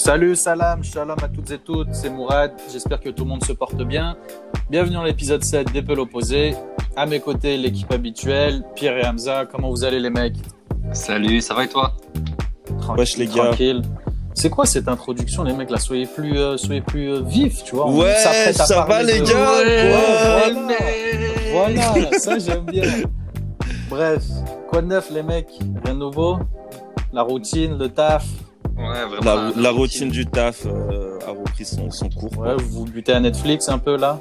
Salut, salam, shalom à toutes et toutes, c'est Mourad, j'espère que tout le monde se porte bien. Bienvenue dans l'épisode 7 des Peuls opposés. À mes côtés, l'équipe habituelle, Pierre et Hamza, comment vous allez les mecs? Salut, ça va et toi? Tranquille, Wesh, les gars. tranquille. C'est quoi cette introduction les mecs là? Soyez plus, euh, soyez plus euh, vifs, tu vois. On Ouais, à ça va, les de- gars Ouais, Ouais, voilà. Voilà, ça j'aime bien. Bref, quoi de neuf les mecs? Rien de nouveau? La routine, le taf? Ouais, vraiment. La, la routine du taf euh, a repris son, son cours. Ouais, vous butez à Netflix un peu là?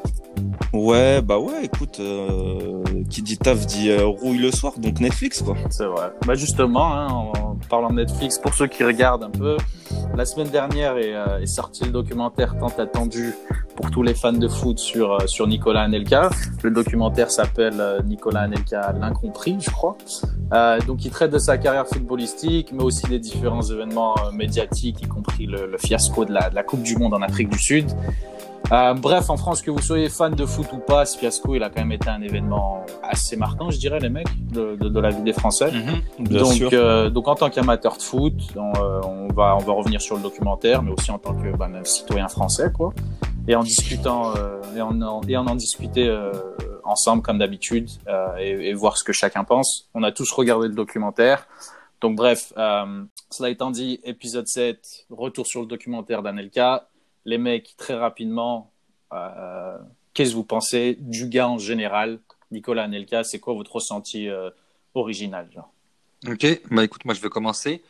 Ouais, bah ouais, écoute, euh, qui dit taf dit euh, rouille le soir, donc Netflix quoi. C'est vrai. Bah justement, hein, en parlant de Netflix, pour ceux qui regardent un peu, la semaine dernière est, euh, sorti le documentaire tant attendu pour tous les fans de foot sur, Nicolas Anelka. Le documentaire s'appelle Nicolas Anelka l'incompris, je crois. Donc il traite de sa carrière footballistique, mais aussi des différents événements médiatiques, y compris le, fiasco de la Coupe du Monde en Afrique du Sud. Euh, bref, en France, que vous soyez fan de foot ou pas, ce fiasco, il a quand même été un événement assez marquant, je dirais, les mecs, de, de, de la vie des Français. Mhm. Donc, euh, donc en tant qu'amateur de foot, on, euh, on va on va revenir sur le documentaire, mais aussi en tant que ben, citoyen français, quoi. Et en discutant euh, et en en- et en en discuter euh, ensemble comme d'habitude euh, et, et voir ce que chacun pense. On a tous regardé le documentaire. Donc bref, euh, cela étant dit, épisode 7, retour sur le documentaire d'Anelka. Les mecs, très rapidement, euh, qu'est-ce que vous pensez du gars en général, Nicolas Anelka? C'est quoi votre ressenti euh, original genre? Ok, bah écoute, moi je vais commencer.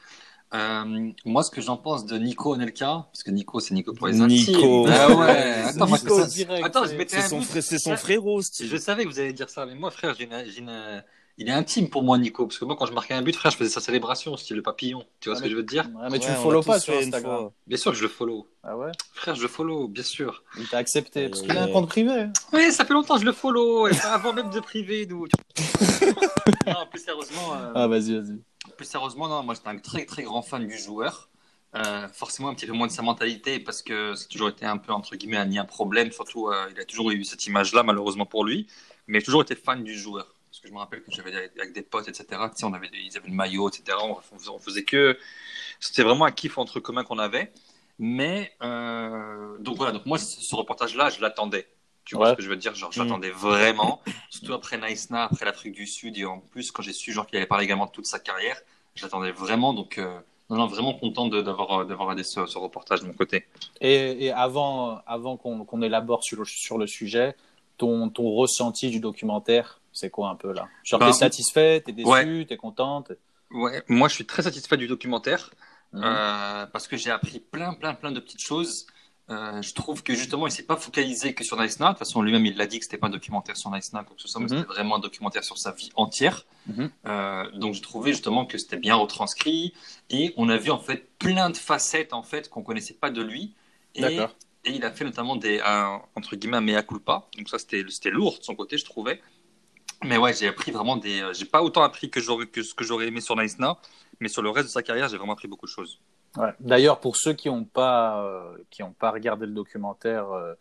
Euh, moi, ce que j'en pense de Nico Anelka, parce que Nico, c'est Nico pour les Nico. intimes. Ah ouais, attends, moi, Nico je- direct, attends, je c'est- mettais C'est un son, frère, c'est son frérot, Je savais que vous allez dire ça, mais moi, frère, j'ai une, j'ai une- il est intime pour moi, Nico, parce que moi, quand je marquais un but, frère, je faisais sa célébration, style le papillon. Tu vois ce que je veux te dire Ouais, mais tu le follow pas sur Instagram. fois. Bien sûr que je le follow. Ah ouais Frère, je le follow, bien sûr. Il t'a accepté parce qu'il a un compte privé. Oui, ça fait longtemps que je le follow, et pas avant même de privé, nous. non, plus sérieusement. euh, Ah vas-y, vas-y. Plus sérieusement, non, moi j'étais un très très grand fan du joueur. Euh, forcément un petit peu moins de sa mentalité parce que c'est toujours été un peu entre guillemets un, un problème. Surtout, euh, il a toujours eu cette image-là malheureusement pour lui. Mais j'ai toujours été fan du joueur. Parce que je me rappelle que j'avais avec, des potes, etc. Tu sais, on avait, ils avaient le maillot, etc. On, on faisait, que. C'était vraiment un kiff entre commun qu'on avait. Mais euh, donc voilà, donc moi ce reportage-là, je l'attendais. Tu vois Ouais. ce que je veux dire? Genre, je Mm. l'attendais vraiment. Surtout après Naïsna, après l'Afrique du Sud. Et en plus, quand j'ai su genre qu'il allait parler également de toute sa carrière, je l'attendais vraiment. Donc, euh, non, non, vraiment content d'avoir d'avoir regardé ce, ce reportage de mon côté. Et, et avant, avant qu'on qu'on élabore sur le, sur le sujet, ton, ton ressenti du documentaire, c'est quoi un peu là Genre Ben, t'es satisfait, t'es déçu, ouais. t'es content t'es- Ouais, moi je suis très satisfait du documentaire Mhm. euh, parce que j'ai appris plein, plein, plein de petites choses. Euh, je trouve que justement, il s'est pas focalisé que sur Nice Na. De toute façon, lui-même, il l'a dit que c'était pas un documentaire sur Nice Na, quoi que ce soit, mais Mhm. c'était vraiment un documentaire sur sa vie entière. Mhm. Euh, donc, j'ai trouvé justement que c'était bien retranscrit et on a vu en fait plein de facettes en fait qu'on connaissait pas de lui. Et, D'accord. et il a fait notamment des un- entre guillemets un mea culpa. Donc ça, c'était c'était lourd de son côté, je trouvais. Mais ouais, j'ai appris vraiment des. euh, J'ai pas autant appris que, j'aurais- que ce que j'aurais aimé sur Nice Na, mais sur le reste de sa carrière, j'ai vraiment appris beaucoup de choses. Ouais. D'ailleurs, pour ceux qui n'ont pas, euh, qui ont pas regardé le documentaire, euh,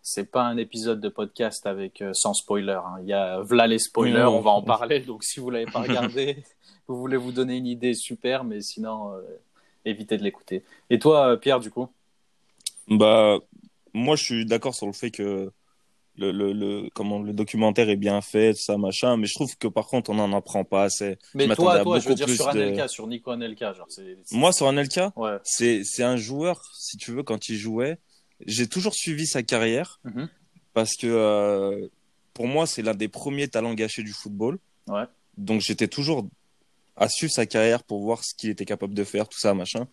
c'est pas un épisode de podcast avec euh, sans spoiler. hein. Il y a v'là les spoilers, Mmh. on va en parler. Donc si vous l'avez pas regardé, vous voulez vous donner une idée, super. Mais sinon, euh, évitez de l'écouter. Et toi, Pierre, du coup? Bah, moi, je suis d'accord sur le fait que le, le, le, comment, le documentaire est bien fait, tout ça, machin, mais je trouve que par contre, on n'en apprend pas assez. Mais toi, toi, je veux dire sur de- Anelka, sur Nico Anelka, genre c'est- Moi, sur Anelka, Ouais. c'est, c'est un joueur, si tu veux, quand il jouait, j'ai toujours suivi sa carrière Mhm. parce que euh, pour moi, c'est l'un des premiers talents gâchés du football. Ouais. Donc, j'étais toujours à suivre sa carrière pour voir ce qu'il était capable de faire, tout ça, machin.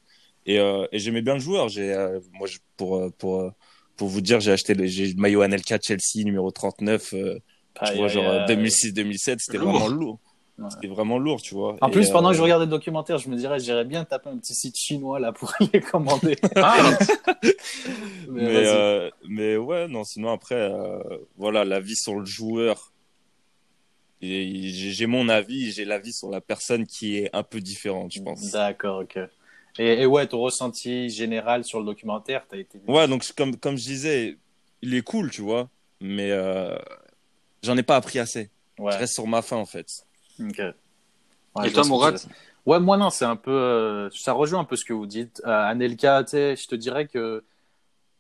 Et, euh, et j'aimais bien le joueur. J'ai, euh, moi, pour, pour, pour vous dire, j'ai acheté le, le maillot Anelka Chelsea numéro 39. euh, tu vois, genre aïe. 2006-2007, c'était Lourd. vraiment lourd. Ouais. C'était vraiment lourd, tu vois. En Et, plus, pendant euh, que je regardais le documentaire, je me dirais, j'irais bien taper un petit site chinois là pour les commander. Ah, Mais euh, mais ouais, non, sinon après, euh, voilà, la vie sur le joueur. J'ai mon avis, j'ai l'avis sur la personne qui est un peu différente, je pense. D'accord, ok. Et, et ouais, ton ressenti général sur le documentaire, t'as été. Ouais, donc comme, comme je disais, il est cool, tu vois, mais euh, j'en ai pas appris assez. Ouais. Je reste sur ma fin, en fait. Ok. Ouais, Et toi, Mourad. Ouais, moi non, c'est un peu, euh, ça rejoint un peu ce que vous dites. Euh, Anelka, tu sais, je te dirais que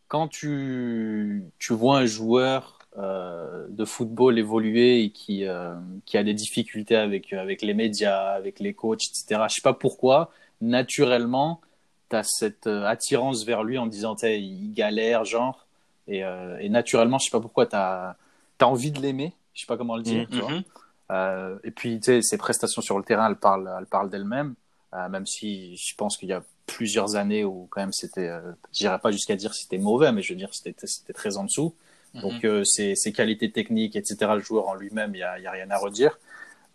quand tu, tu vois un joueur euh, de football évoluer et qui, euh, qui a des difficultés avec, avec les médias, avec les coachs, etc., je sais pas pourquoi, naturellement, tu as cette euh, attirance vers lui en disant, tu il galère, genre, et, euh, et naturellement, je sais pas pourquoi, tu as, envie de l'aimer, je sais pas comment le dire, tu vois. Mhm. Euh, et puis, tu sais, ses prestations sur le terrain, elles parlent, elles parlent d'elles-mêmes, euh, même si je pense qu'il y a plusieurs années où quand même c'était, euh, j'irais pas jusqu'à dire c'était mauvais, mais je veux dire c'était c'était très en dessous. Mhm. Donc euh, ses, ses qualités techniques, etc. Le joueur en lui-même, il y a, y a rien à redire.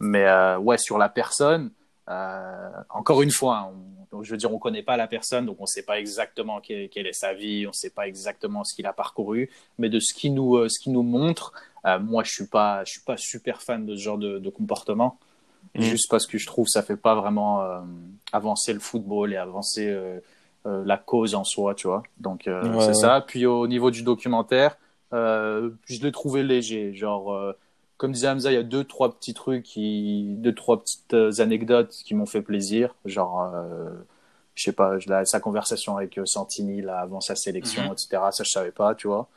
Mais ouais, sur la personne, euh, encore une fois, hein, on, je veux dire, on connaît pas la personne, donc on sait pas exactement quelle, quelle est sa vie, on sait pas exactement ce qu'il a parcouru, mais de ce qui nous, euh, ce qui nous montre, euh, moi je suis pas, je suis pas super fan de ce genre de, de comportement, Mhm. juste parce que je trouve que ça fait pas vraiment euh, avancer le football et avancer la cause en soi, tu vois. Donc Ouais, c'est ouais. ça. Puis au niveau du documentaire, je l'ai trouvé léger, genre. Comme disait Hamza, il y a deux, trois petits trucs, qui, deux, trois petites euh, anecdotes qui m'ont fait plaisir. Genre, euh, je sais pas, la- sa conversation avec euh, Santini là, avant sa sélection, Mhm. etc. Ça, je savais pas, tu vois.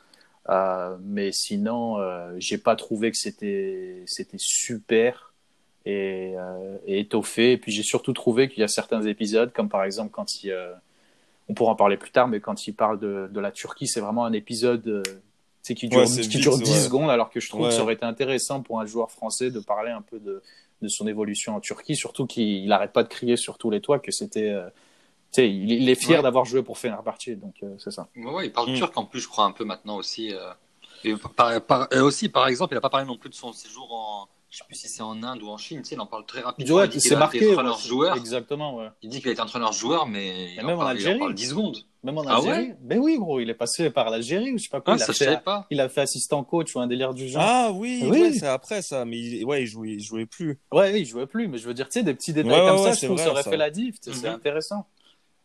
Euh, mais sinon, euh, j'ai pas trouvé que c'était c'était super et, euh, et étoffé. Et puis j'ai surtout trouvé qu'il y a certains épisodes, comme par exemple quand il, on pourra en parler plus tard, mais quand il parle de, de la Turquie, c'est vraiment un épisode sais, qui dure, Ouais, c'est qui vite, dure 10 ouais. secondes, alors que je trouve Ouais. que ça aurait été intéressant pour un joueur français de parler un peu de, de son évolution en Turquie, surtout qu'il n'arrête pas de crier sur tous les toits que c'était. euh, tu sais, il, il est fier Ouais. d'avoir joué pour Fenerbahçe, donc euh, c'est ça. Ouais, ouais, il parle Mm. turc en plus, je crois, un peu maintenant aussi. euh. Et par, par- aussi, par exemple, il n'a pas parlé non plus de son séjour en. Je sais plus si c'est en Inde ou en Chine, tu sais, il en parle très rapidement. Ouais, il dit qu'il c'est a marqué. été ouais, entraîneur-joueur. Exactement, ouais. Il dit qu'il a été entraîneur-joueur, mais il, même en parle, il Algérie. parle 10 secondes. Même en Ah Algérie. ben oui, gros, il est passé par l'Algérie ou je sais pas quoi. Ah, il, a ça, je fait, savais pas. il a fait assistant coach ou un délire du genre. Ah oui, Oui. ouais, c'est après ça, mais il, ouais, il jouait, il jouait plus. Ouais, oui, il jouait plus, mais je veux dire, tu sais, des petits détails Ouais, comme ouais, ça, ouais, je c'est trouve vrai, ça aurait fait la diff, c'est Mhm. intéressant.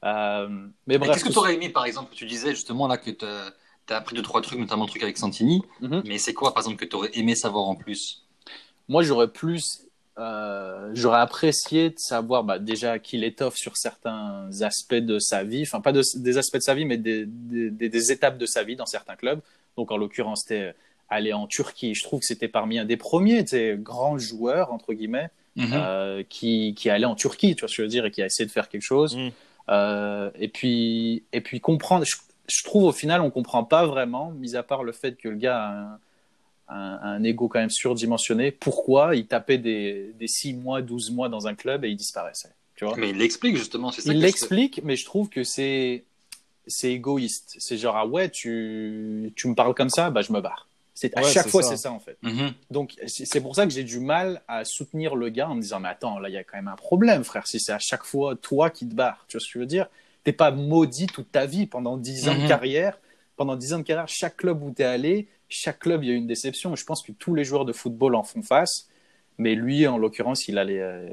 Euh, mais bref. Qu'est-ce que tu aurais aimé, par exemple Tu disais justement là que tu as appris deux, trois trucs, notamment le truc avec Santini. Mhm. Mais c'est quoi, par exemple, que tu aurais aimé savoir en plus? Moi, j'aurais plus, euh, j'aurais apprécié de savoir bah, déjà qu'il étoffe sur certains aspects de sa vie, enfin pas de- des aspects de sa vie, mais des, des, des- des étapes de sa vie dans certains clubs. Donc en l'occurrence, c'était aller en Turquie. Je trouve que c'était parmi un des premiers, grands joueurs entre guillemets Mhm. euh, qui, qui allait en Turquie, tu vois ce que je veux dire, et qui a essayé de faire quelque chose. Mm. Euh, et puis et puis comprendre. Je, je trouve au final, on comprend pas vraiment, mis à part le fait que le gars a un, un, un ego quand même surdimensionné, pourquoi il tapait des, des 6 mois, 12 mois dans un club et il disparaissait. Tu vois? Mais il l'explique justement, c'est ça il l'explique, mais je trouve que c'est c'est égoïste. C'est genre ah ouais, tu tu me parles comme ça, bah je me barre. C'est à Ouais, chaque c'est fois ça. c'est ça en fait. Mhm. Donc c'est c'est pour ça que j'ai du mal à soutenir le gars en me disant mais attends là il y a quand même un problème frère si c'est à chaque fois toi qui te barres. Tu vois ce que je veux dire? T'es pas maudit toute ta vie pendant 10 ans de Mhm. carrière. Pendant 10 ans de carrière, chaque club où tu es allé, chaque club il y a eu une déception. Je pense que tous les joueurs de football en font face. Mais lui en l'occurrence il euh,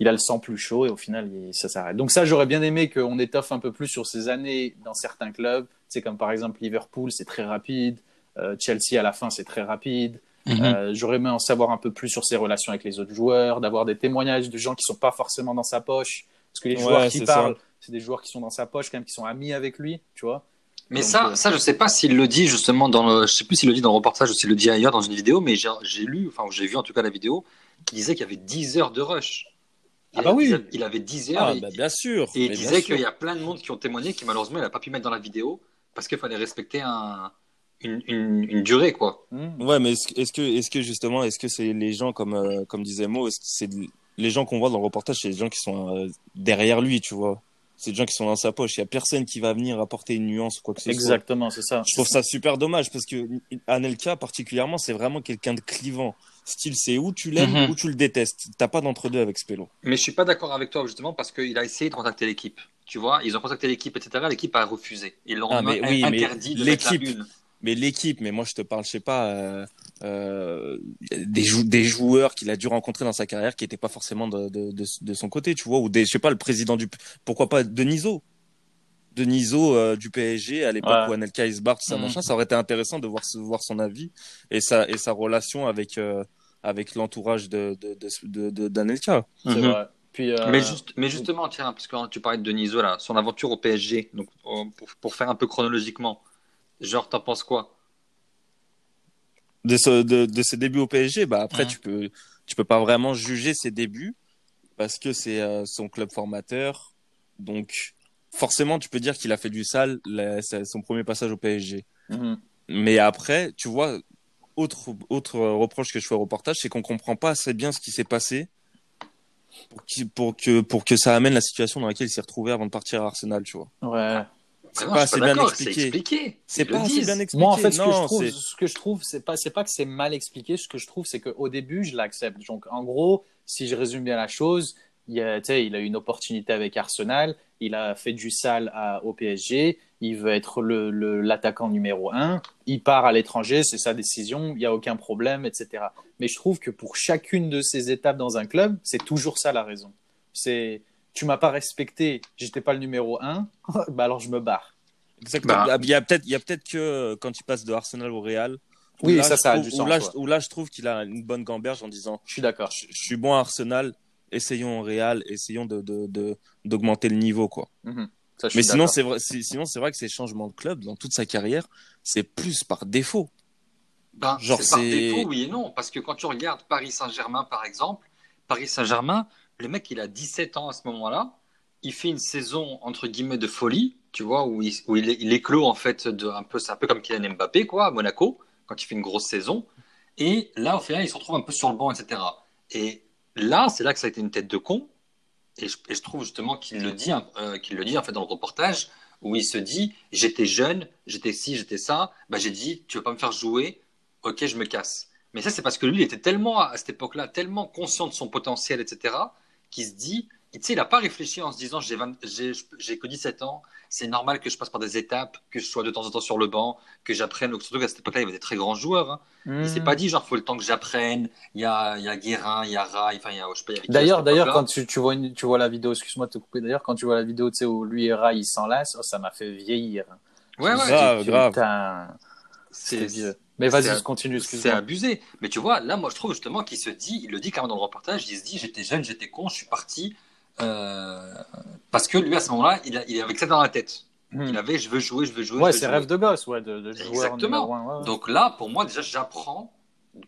il a le sang plus chaud et au final, il- ça s'arrête. Donc ça, j'aurais bien aimé qu'on étoffe un peu plus sur ces années dans certains clubs. C'est comme par exemple Liverpool, c'est très rapide. Euh, Chelsea à la fin, c'est très rapide. Mhm. Euh, j'aurais aimé en savoir un peu plus sur ses relations avec les autres joueurs, d'avoir des témoignages de gens qui sont pas forcément dans sa poche. Parce que les Ouais, joueurs qui parlent, c'est des joueurs qui sont dans sa poche, quand même, qui sont amis avec lui, tu vois. Mais Donc, ça, euh, ça, je sais pas s'il le dit justement dans le, je sais plus s'il le dit dans le reportage ou s'il le dit ailleurs dans une vidéo, mais j'ai lu, enfin j'ai vu en tout cas la vidéo, qui disait qu'il y avait 10 heures de rush. Ah bah oui. Il, a- il avait 10 heures Ah, et, bah, bien sûr. et il disait qu'il y a plein de monde qui ont témoigné qui malheureusement il a pas pu mettre dans la vidéo parce qu'il fallait respecter un, une, une, une durée quoi. Hmm. Ouais, mais est-ce que- est-ce que justement, est-ce que c'est les gens comme, euh, comme disait Mo, est-ce que c'est les gens qu'on voit dans le reportage, c'est les gens qui sont euh, derrière lui, tu vois? C'est des gens qui sont dans sa poche. Il y a personne qui va venir apporter une nuance ou quoi que ce soit. Exactement, c'est ça. Je trouve ça super dommage parce que Anelka particulièrement, c'est vraiment quelqu'un de clivant. Style, c'est où tu l'aimes Mhm. ou tu le détestes. T'as pas d'entre-deux avec Spello. Mais je suis pas d'accord avec toi justement parce qu'il a essayé de contacter l'équipe. Tu vois, ils ont contacté l'équipe, etc. L'équipe a refusé. Ils l'ont Ah, oui, mais interdit de l'équipe- une. Mais l'équipe, mais moi je te parle, je sais pas, euh, euh, des, jou- des joueurs qu'il a dû rencontrer dans sa carrière qui étaient pas forcément de, de, de, de son côté, tu vois, ou des, je sais pas, le président du, pourquoi pas Deniso, Deniso euh, du PSG à l'époque Ouais. où Anelka il se barre, tout ça Mhm. machin, ça aurait été intéressant de voir, voir son avis et sa et sa relation avec euh, avec l'entourage de de de, de- de- d'Anelka. C'est vrai. Puis, euh, Mais, juste, mais justement, tiens, parce que tu parlais de Deniso, là, son aventure au PSG, donc, pour, pour faire un peu chronologiquement, genre, t'en penses quoi? De, ce, de, de ses débuts au PSG, bah après tu peux tu peux pas vraiment juger ses débuts parce que c'est euh, son club formateur. Donc forcément tu peux dire qu'il a fait du sale la- son premier passage au PSG. mhm. Mais après, tu vois, autre autre reproche que je fais au reportage, c'est qu'on comprend pas assez bien ce qui s'est passé pour, pour que pour que ça amène la situation dans laquelle il s'est retrouvé avant de partir à Arsenal, tu vois. Ouais. C'est pas assez bien expliqué. C'est pas assez bien expliqué. Moi, en fait, ce que je trouve, c'est- ce que je trouve, c'est pas, c'est pas que c'est mal expliqué. Ce que je trouve, c'est qu'au début, je l'accepte. Donc, en gros, si je résume bien la chose, il, a, il a eu une opportunité avec Arsenal. Il a fait du sale à, au PSG. Il veut être le, le- l'attaquant numéro un. Il part à l'étranger. C'est sa décision. Il n'y a aucun problème, etc. Mais je trouve que pour chacune de ces étapes dans un club, c'est toujours ça la raison. C'est, tu m'as pas respecté. J'étais pas le numéro un. bah alors je me barre. Exactement. Bah. Il y a peut-être, que euh, quand il passe de Arsenal au Real. où Oui, là, ça, je ça a du où sens, Là, où là, je trouve qu'il a une bonne gamberge en disant, Je suis d'accord. je, je suis bon à Arsenal, essayons au Real, essayons de, de, de- d'augmenter le niveau, quoi. Mhm. Ça, Mais sinon, c'est vrai, c'est- sinon, c'est vrai que ces changements de club dans toute sa carrière, c'est plus par défaut. Ben, Genre, c'est par défaut, oui et non. Parce que quand tu regardes Paris Saint-Germain, par exemple, Paris Saint-Germain, le mec, il a 17 ans à ce moment-là. Il fait une saison, entre guillemets, de folie, tu vois, où il, où il, en fait, de, un peu, c'est un peu comme Kylian Mbappé, quoi, à Monaco, quand il fait une grosse saison. Et là, au final, il se retrouve un peu sur le banc, etc. Et là, c'est là que ça a été une tête de con. Et je, et je trouve justement qu'il le dit, hein, euh, qu'il le dit en fait dans le reportage, où il se dit j'étais jeune, j'étais ci, j'étais ça. Bah j'ai dit tu veux pas me faire jouer, ok je me casse. Mais ça c'est parce que lui il était tellement à cette époque-là tellement conscient de son potentiel, etc. Qu'il se dit, tu sais il a pas réfléchi en se disant j'ai 20 j'ai j'ai que 17 ans, c'est normal que je passe par des étapes, que je sois de temps en temps sur le banc, que j'apprenne. Surtout qu'à cette époque-là il y avait des très grands joueurs. Hein. Il s'est pas dit genre faut le temps que j'apprenne. Il y a il y a Guérin, il y a Rai, enfin il y a je sais pas. il qui D'ailleurs, d'ailleurs, quand tu, tu vois une- tu vois la vidéo, excuse-moi de te couper. D'ailleurs, quand tu vois la vidéo, tu sais où lui et Rai ils s'enlacent, oh, ça m'a fait vieillir. Ouais, ouais. Grave, grave. C'est- vieux. Mais vas-y, continue, C'est abusé. Mais tu vois, là, moi, je trouve justement qu'il se dit, il le dit quand même dans le reportage, il se dit, j'étais jeune, j'étais con, je suis parti. euh, parce que lui, à ce moment-là, il, il avait que ça dans la tête. Hmm. Il avait, je veux jouer, je veux jouer. Ouais, c'est rêve de gosse, ouais, de, de joueur Exactement. un. ouais, ouais. Donc là, pour moi, déjà, j'apprends.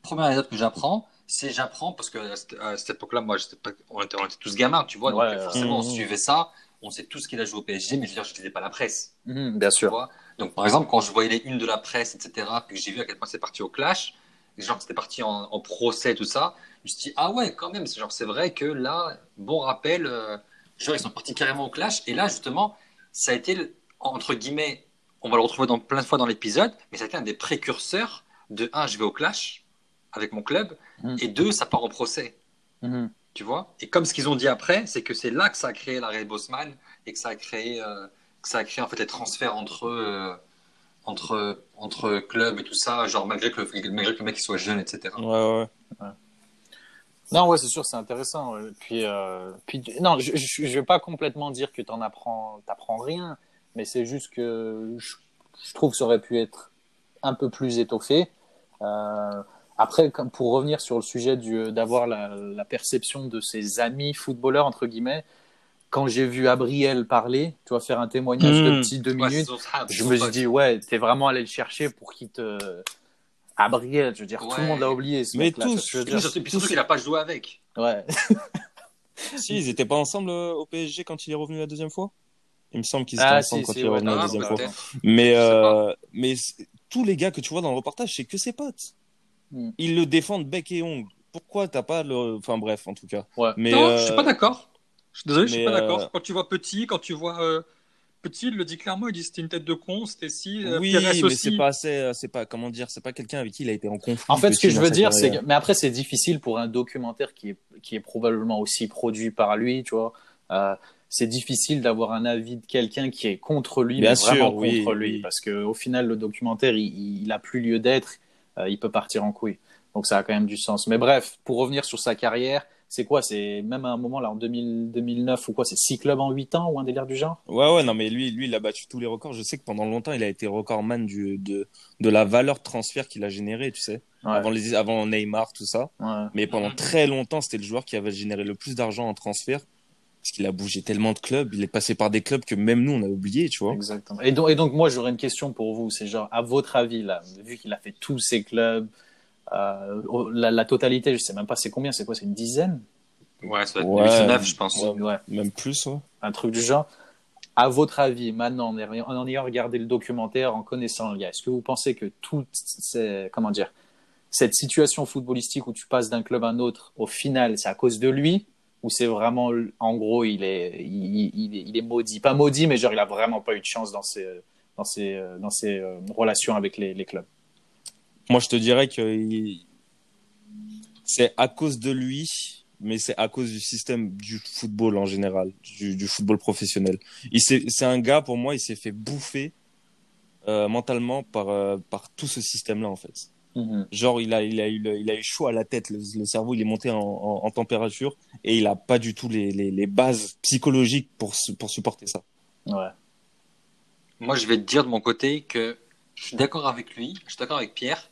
Première étape que j'apprends, c'est j'apprends parce que à cette, époque-là, moi, pas- on, était, on était tous gamins, tu vois. Donc Ouais, forcément, on mhm. suivait ça. On sait tous qu'il a joué au PSG, mais je veux dire, je lisais pas la presse. Mhm, bien sûr. vois Donc, par exemple, quand je voyais les unes de la presse, etc., puis que j'ai vu à quel point c'est parti au clash, genre que c'était parti en, en procès, tout ça, je me suis dit, ah ouais, quand même, c'est genre, c'est vrai que là, bon rappel, euh, genre, ils sont partis carrément au clash. Et là, justement, ça a été, le- entre guillemets, on va le retrouver dans, plein de fois dans l'épisode, mais ça a été un des précurseurs de un, je vais au clash avec mon club, Mhm. et deux, ça part en procès. Mhm. Tu vois? Et comme ce qu'ils ont dit après, c'est que c'est là que ça a créé l'arrêt Bosman et que ça a créé, euh, que ça a créé en fait les transferts entre euh, entre entre clubs et tout ça, genre malgré que le, malgré que le mec il soit jeune, etc. Ouais, ouais. Non, ouais, c'est sûr, c'est intéressant. ouais. Puis, euh, puis, non, je, je vais pas complètement dire que t'en apprends, t'apprends rien, mais c'est juste que je, je trouve que ça aurait pu être un peu plus étoffé. Euh, après, comme pour revenir sur le sujet du, d'avoir la, la perception de ses amis footballeurs entre guillemets, quand j'ai vu Abriel parler, tu vois, faire un témoignage de Mm. petits deux minutes, je me suis dit ouais, t'es vraiment allé le chercher pour qu'il te Abriel, je veux dire, tout le monde l'a oublié. Ce Mais tous, je veux dire. surtout, puis surtout qu'il a pas joué avec. Ouais. Si, ils étaient pas ensemble euh, au PSG quand il est revenu la deuxième fois? Il me semble qu'ils étaient Ah, ensemble si, quand si, il est ouais, revenu la deuxième fois. Mais, euh, mais tous les gars que tu vois dans le reportage, c'est que ses potes. Hmm. Ils le défendent bec et ongle. Pourquoi t'as pas le. Enfin bref, en tout cas. Ouais. Mais, non, euh, je suis pas d'accord. Je suis désolé, je suis pas d'accord. euh, Quand tu vois petit, quand tu vois euh, petit, il le dit clairement, il dit c'était une tête de con, c'était si. euh, oui, mais c'est pas assez. euh, C'est pas. Comment dire C'est pas quelqu'un avec qui il a été en conflit. En fait, ce que je veux dire, c'est que, mais après, c'est difficile pour un documentaire qui est, qui est probablement aussi produit par lui, tu vois. Euh, c'est difficile d'avoir un avis de quelqu'un qui est contre lui, Bien mais vraiment sûr, oui, contre lui, oui. parce que au final, le documentaire, il, il a plus lieu d'être, euh, il peut partir en couille. Donc ça a quand même du sens. Mais bref, pour revenir sur sa carrière, c'est quoi? C'est même à un moment là en 2000, 2009 ou quoi C'est six clubs en huit ans ou un délire du genre? Ouais, ouais, non, mais lui, lui, il a battu tous les records. Je sais que pendant longtemps, il a été recordman du, de, de la valeur de transfert qu'il a généré, tu sais. Ouais. avant, les, avant Neymar, tout ça. Ouais. Mais pendant Mhm. très longtemps, c'était le joueur qui avait généré le plus d'argent en transfert. Parce qu'il a bougé tellement de clubs, il est passé par des clubs que même nous, on a oublié, tu vois. Exactement. Et donc, et donc moi, j'aurais une question pour vous. C'est genre, à votre avis, là, vu qu'il a fait tous ces clubs, euh, la, la totalité, je sais même pas c'est combien, c'est quoi, c'est une dizaine? Ouais, ça va Ouais. être 8 ou 9, je pense. Ouais. Ouais, Même plus, ouais. un truc du genre. À votre avis, maintenant, en ayant, en ayant regardé le documentaire, en connaissant le gars, est-ce que vous pensez que toute ces, comment dire, cette situation footballistique où tu passes d'un club à un autre, au final, c'est à cause de lui? Ou c'est vraiment, en gros, il est, il, est, maudit, pas maudit, mais genre il a vraiment pas eu de chance dans ses, dans ses, dans ses euh, relations avec les, les clubs. Moi, je te dirais que c'est à cause de lui, mais c'est à cause du système du football en général, du, football professionnel. C'est un gars, pour moi, il s'est fait bouffer euh, mentalement par, euh, par tout ce système-là, en fait. Genre, il a, il a, eu, le- il a eu chaud à la tête, le, le cerveau, il est monté en, en, en température et il a pas du tout les, les, les bases psychologiques pour, pour supporter ça. Ouais. Moi, je vais te dire de mon côté que je suis d'accord avec lui, je suis d'accord avec Pierre,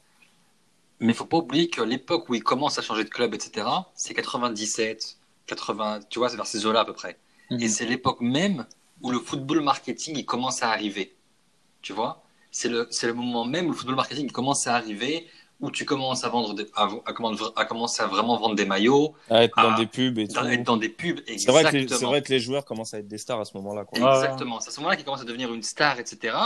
mais il faut pas oublier que l'époque où il commence à changer de club, etc., c'est 97, 80, tu vois, c'est vers ces eaux-là à peu près. Mhm. Et c'est l'époque même où le football marketing il commence à arriver. Tu vois? C'est le, c'est le moment même où le football marketing commence à arriver, où tu commences à vendre, des- à, à, à commencer à vraiment vendre des maillots, À être dans des pubs et tout. à être dans des pubs. C'est vrai, que les- Exactement. c'est vrai que les joueurs commencent à être des stars à ce moment-là. Exactement. C'est à ce moment-là qu'il commence à devenir une star, etc.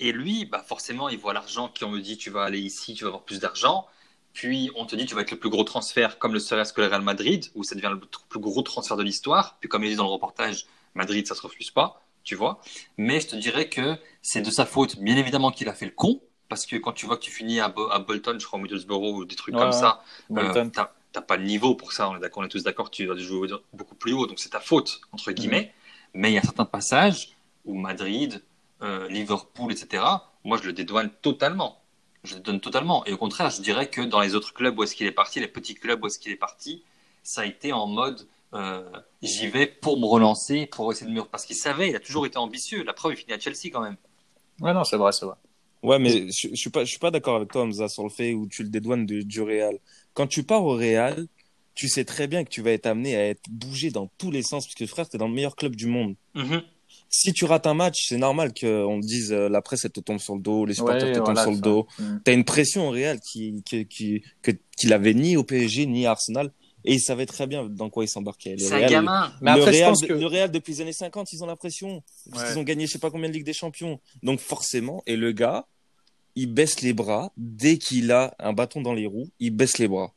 Et lui, bah forcément, il voit l'argent qui on me dit tu vas aller ici, tu vas avoir plus d'argent. Puis on te dit tu vas être le plus gros transfert, comme le serait ce que le Real Madrid, où ça devient le plus gros transfert de l'histoire. Puis comme il dit dans le reportage, Madrid, ça se refuse pas, tu vois. Mais je te dirais que c'est de sa faute, bien évidemment, qu'il a fait le con. Parce que quand tu vois que tu finis à, Bo- à Bolton, je crois, au Middlesbrough, ou des trucs Ouais, comme ça, euh, t'as- pas le niveau pour ça, on est d'accord, on est tous d'accord, tu dois jouer beaucoup plus haut, donc c'est ta faute, entre guillemets. Mais il y a certains passages où Madrid, euh, Liverpool, etc., moi je le dédouane totalement. Je le donne totalement. Et au contraire, je dirais que dans les autres clubs où est-ce qu'il est parti, les petits clubs où est-ce qu'il est parti, ça a été en mode euh, j'y vais pour me relancer, pour essayer de me. Parce qu'il savait, il a toujours été ambitieux. La preuve, il finit à Chelsea quand même. Ouais, non, c'est vrai, c'est vrai. Ouais, mais je, je suis pas, je suis pas d'accord avec toi, Hamza, sur le fait où tu le dédouanes du, du Real. Quand tu pars au Real, tu sais très bien que tu vas être amené à être bougé dans tous les sens, parce que frère, t'es dans le meilleur club du monde. Mhm. Si tu rates un match, c'est normal qu'on te dise, euh, la presse, elle te tombe sur le dos, les supporters Ouais, te tombent voilà, sur le ça. dos. Mm. T'as une pression au Real qui, qui, qui, que, qu'il avait ni au PSG, ni à Arsenal. Et il savait très bien dans quoi il s'embarquait. Le C'est un Real- gamin. Mais le, après, je Real, pense que- le Real, depuis les années 50, ils ont la pression. Parce Ouais. qu'ils ont gagné je sais pas combien de Ligue des Champions. Donc forcément, et le gars, il baisse les bras. Dès qu'il a un bâton dans les roues, il baisse les bras.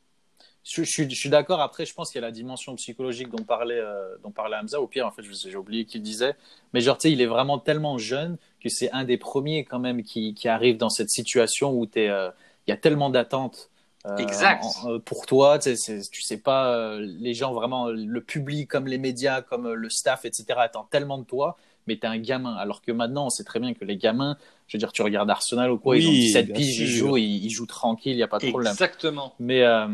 Je, je suis, je suis d'accord. Après, je pense qu'il y a la dimension psychologique dont parlait, euh, dont parlait Hamza. Au pire, en fait, j'ai oublié qu'il disait. Mais genre, tu sais, il est vraiment tellement jeune que c'est un des premiers quand même qui, qui arrive dans cette situation où t'es, euh, il y a tellement d'attentes. Euh, Exact. euh, pour toi, tu sais, tu sais pas, euh, les gens vraiment, le public comme les médias, comme le staff, etc. attendent tellement de toi, mais t'es un gamin. Alors que maintenant, on sait très bien que les gamins, je veux dire, tu regardes Arsenal ou quoi, ils ont Oui, 17 bien piges, ils jouent, ils, ils jouent tranquille, il n'y a pas de problème. Exactement. Mais, euh,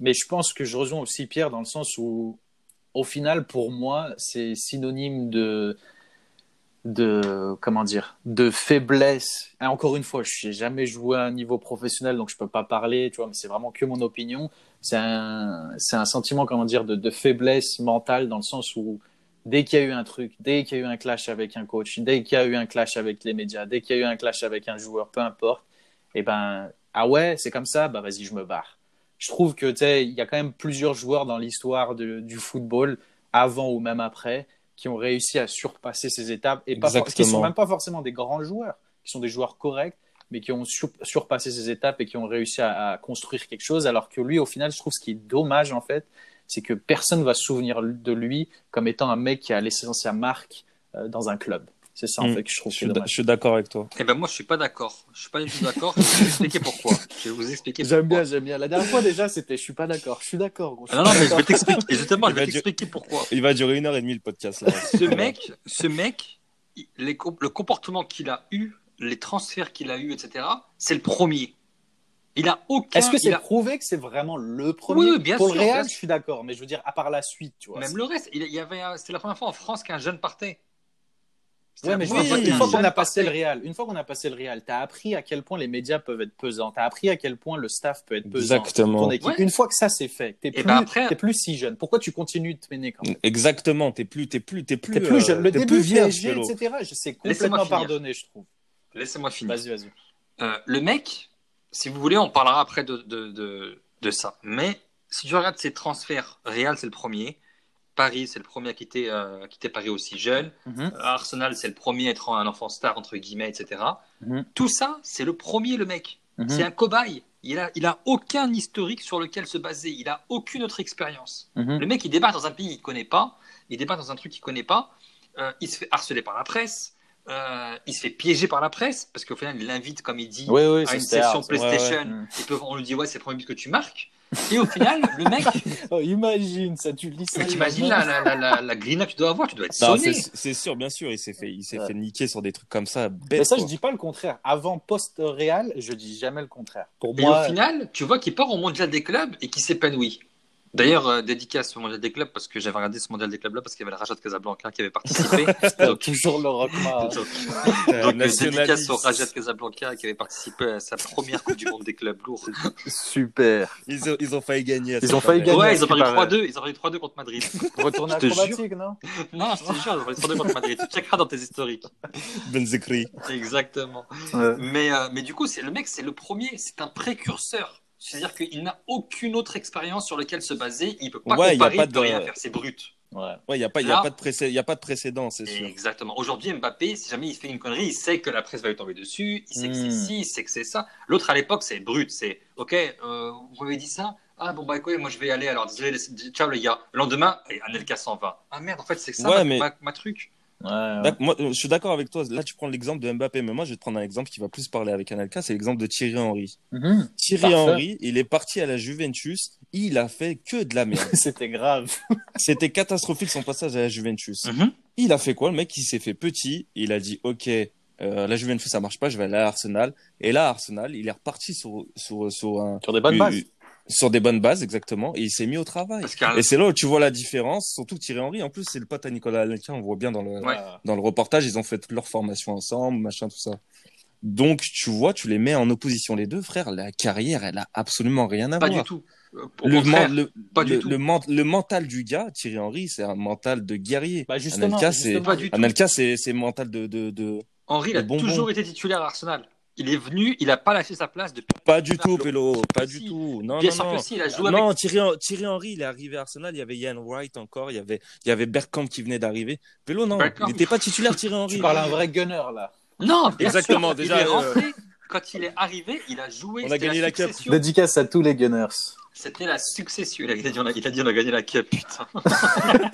mais je pense que je rejoins aussi Pierre dans le sens où, au final, pour moi, c'est synonyme de, de, comment dire, de faiblesse. Et encore une fois, je n'ai jamais joué à un niveau professionnel, donc je peux pas parler, tu vois, mais c'est vraiment que mon opinion. C'est un, un sentiment, comment dire, de, de faiblesse mentale dans le sens où dès qu'il y a eu un truc, dès qu'il y a eu un clash avec un coach, dès qu'il y a eu un clash avec les médias, dès qu'il y a eu un clash avec un joueur, peu importe, et ben, ah ouais, c'est comme ça, bah vas-y, je me barre. Je trouve que, tu il y a quand même plusieurs joueurs dans l'histoire du football, avant ou même après, qui ont réussi à surpasser ces étapes et pas qui Exactement. sont même pas forcément des grands joueurs, qui sont des joueurs corrects, mais qui ont sur- surpassé ces étapes et qui ont réussi à, à construire quelque chose. Alors que lui, au final, je trouve ce qui est dommage en fait, c'est que personne va se souvenir de lui comme étant un mec qui a laissé sa marque euh, dans un club. C'est ça en Mm. fait que je trouve Je suis, d'accord avec toi. Eh ben moi, je suis pas d'accord. Je suis pas du tout d'accord. Je vais vous expliquer pourquoi. Je vais vous expliquer J'aime bien, j'aime bien. La dernière fois déjà, c'était je suis pas d'accord. Je suis d'accord. Ah Non, non, mais je vais t'expliquer. Et Justement, je vais t'expliquer pourquoi. Il va durer une heure et demie le podcast. Là. Ce mec, ce mec, il- les co- le comportement qu'il a eu, les transferts qu'il a eu, etc. C'est le premier. Il a aucun. Est-ce que c'est a- prouvé que c'est vraiment le premier? Oui, oui, bien Pour sûr, le Real, bien je suis d'accord, mais je veux dire, à part la suite, tu vois. même le reste Il il y avait, un- c'était la première fois en France qu'un jeune partait. Ouais, mais je Oui, veux dire, oui, une fois qu'on a passé le Real, une fois qu'on a passé le Real, t'as appris à quel point les médias peuvent être pesants, t'as appris à quel point le staff peut être pesant. Exactement. Ton équipe. Ouais. Une fois que ça c'est fait, t'es plus, ben après- t'es plus si jeune. Pourquoi tu continues de te mener quand même? Exactement. T'es plus, t'es plus, t'es plus, T'es plus euh, jeune. Le t'es début plus vierge, etc. Je sais complètement finir. pardonner, je trouve. Laissez-moi finir. Vas-y, vas-y. Euh, le mec, si vous voulez, on parlera après de, de, de, de ça. Mais si tu regardes ses transferts, Real, c'est le premier. Paris, c'est le premier à quitter, euh, quitter Paris aussi jeune. Mhm. Euh, Arsenal, c'est le premier à être un enfant star, entre guillemets, etc. Mhm. Tout ça, c'est le premier, le mec. Mhm. C'est un cobaye. Il a, il a aucun historique sur lequel se baser. Il a aucune autre expérience. Le mec, il débarque dans un pays qu'il connaît pas. Il débarque dans un truc qu'il connaît pas. Euh, il se fait harceler par la presse. Euh, il se fait piéger par la presse parce qu'au final, il l'invite, comme il dit, Oui, oui, à une session. PlayStation. Ouais, ouais. Et puis on lui dit, ouais, c'est le premier but que tu marques. Et au final, le mec, Oh, imagine ça, tu lis ça. mais t'imagines la, la, la, la, la grina que tu dois avoir, tu dois être sonné. c'est sûr, bien sûr, il s'est fait, il s'est Ouais. fait niquer sur des trucs comme ça. Mais ça, je quoi. dis pas le contraire. Avant post-Real, je dis jamais le contraire. Pour Et moi, au final, tu vois qu'il part au mondial des clubs et qu'il s'épanouit. D'ailleurs, euh, dédicace au mondial des clubs parce que j'avais regardé ce mondial des clubs là parce qu'il y avait le Raja de Casablanca qui avait participé. donc, toujours le donc, Euh, donc, euh, dédicace au Raja de Casablanca qui avait participé à sa première Coupe du Monde des clubs lourds. Super. Ils ont, ils ont failli gagner. à Ils ont failli gagner. Ouais, ils ont ce perdu 3-2. Ils ont perdu 3-2 contre Madrid. Retourner Je te acrobatique, non non, je te jure, ils ont perdu 3-2 contre Madrid. Tu checkeras dans tes historiques. Benzekri. Exactement. Mais, euh, mais du coup, c'est le mec, c'est le premier, c'est un précurseur. C'est-à-dire qu'il n'a aucune autre expérience sur laquelle se baser. Il peut pas Ouais, il y a comparer, pas de- rien faire. C'est brut. Ouais. Ouais, il n'y a, pas- y a, pas de précé- y a pas de précédent, c'est sûr. Exactement. Aujourd'hui, Mbappé, si jamais il fait une connerie, il sait que la presse va lui tomber dessus. Il sait que Hmm. c'est ci, il sait que c'est ça. L'autre à l'époque, c'est brut. C'est OK, euh, vous m'avez dit ça? Ah bon, bah écoutez, moi je vais y aller. Alors désolé, ciao les gars. Le lendemain, Anelka s'en va. Ah merde, en fait, c'est ça Ouais, ma, mais- ma- ma truc. Ouais, ouais. D'ac- Moi, euh, je suis d'accord avec toi. Là, tu prends l'exemple de Mbappé, mais moi, je vais te prendre un exemple qui va plus parler avec Anelka. C'est l'exemple de Thierry Henry. Mhm. Thierry Parfait. Henry, il est parti à la Juventus. Il a fait que de la merde. C'était grave. C'était catastrophique son passage à la Juventus. Mhm. Il a fait quoi Le mec, il s'est fait petit. Il a dit, OK, euh, la Juventus, ça marche pas. Je vais aller à Arsenal. Et là, Arsenal, il est reparti sur, sur, sur un, Sur des bonnes bases. Sur des bonnes bases, exactement. Et il s'est mis au travail. Et c'est là où tu vois la différence. Surtout que Thierry Henry, en plus, c'est le pote à Nicolas Anelka. On voit bien dans le, Ouais. dans le reportage, ils ont fait toute leur formation ensemble, machin, tout ça. Donc, tu vois, tu les mets en opposition les deux, frère. La carrière, elle a absolument rien à pas voir. du tout. Euh, Le, le, pas du le, tout. le le mental du gars, Thierry Henry, c'est un mental de guerrier. Bah justement, Anelka, c'est- mental de, de, de... Henri, il a bonbon. toujours été titulaire à Arsenal. Il est venu, il a pas lâché sa place depuis. Pas du tout. Pélo, pas du tout. Non, Bien non, sûr non. que si, il a joué Non, avec. Thierry, Thierry Henry, il est arrivé à Arsenal, il y avait Ian Wright encore, il y avait, il y avait Bergkamp qui venait d'arriver. Pélo, non, Bergkamp. il n'était pas titulaire Thierry Henry. Tu parles un vrai gunner là. Non, bien Exactement, sûr, déjà, Il est euh, rentré. Quand il est arrivé, il a joué. On a gagné la Cup. succession. Dédicace à tous les gunners. C'était la succession. Il a, dit, on a, il a dit on a gagné la cup, putain.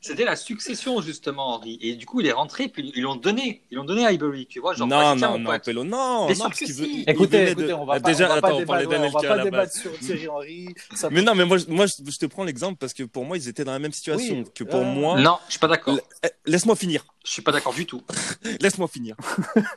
C'était la succession, justement, Henri. Et du coup, il est rentré, puis ils l'ont donné. Ils l'ont donné à Highbury, tu vois. Genre, non, non, non, non, Bien non, sûr parce que qu'il veut- si. il Écoutez, de- on va Ah, pas, déjà, on va attends, pas on parlait va pas débattre sur Thierry Henry. Ça- Mais non, mais moi, je- moi, je te prends l'exemple parce que pour moi, ils étaient dans la même situation Oui, que pour euh, moi. Non, je suis pas d'accord. Eh, Laisse-moi finir. Je suis pas d'accord du tout. Laisse-moi finir.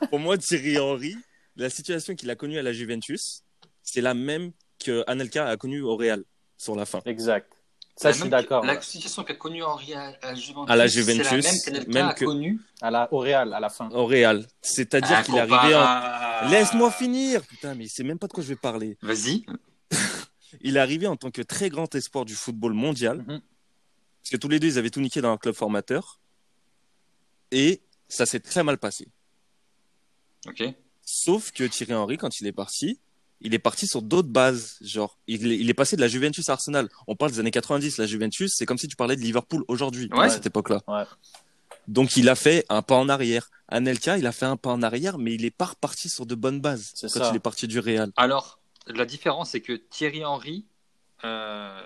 pour moi, Thierry Henry, la situation qu'il a connue à la Juventus, c'est la même que Anelka a connue au Real sur la fin. Exact. Ça, La je suis d'accord. La situation qu'a connue Henri à, à la Juventus, À la c'est la Juventus, même qu'Anelka même a que- connue. À la, au Real, à la fin. Au Real. C'est-à-dire Ah, qu'il est arrivé en... Laisse-moi finir Putain, mais c'est même pas de quoi je vais parler. Vas-y. Il est arrivé en tant que très grand espoir du football mondial. Mhm. Parce que tous les deux, ils avaient tout niqué dans un club formateur. Et ça s'est très mal passé. Ok. Sauf que Thierry Henry, quand il est parti, il est parti sur d'autres bases. Genre, il est, il est passé de la Juventus à Arsenal. On parle des années 90. La Juventus, c'est comme si tu parlais de Liverpool aujourd'hui, Ouais. à cette époque-là. Ouais. Donc, il a fait un pas en arrière. Anelka, il a fait un pas en arrière, mais il est pas reparti sur de bonnes bases C'est quand ça. il est parti du Real. Alors, la différence, c'est que Thierry Henry, euh,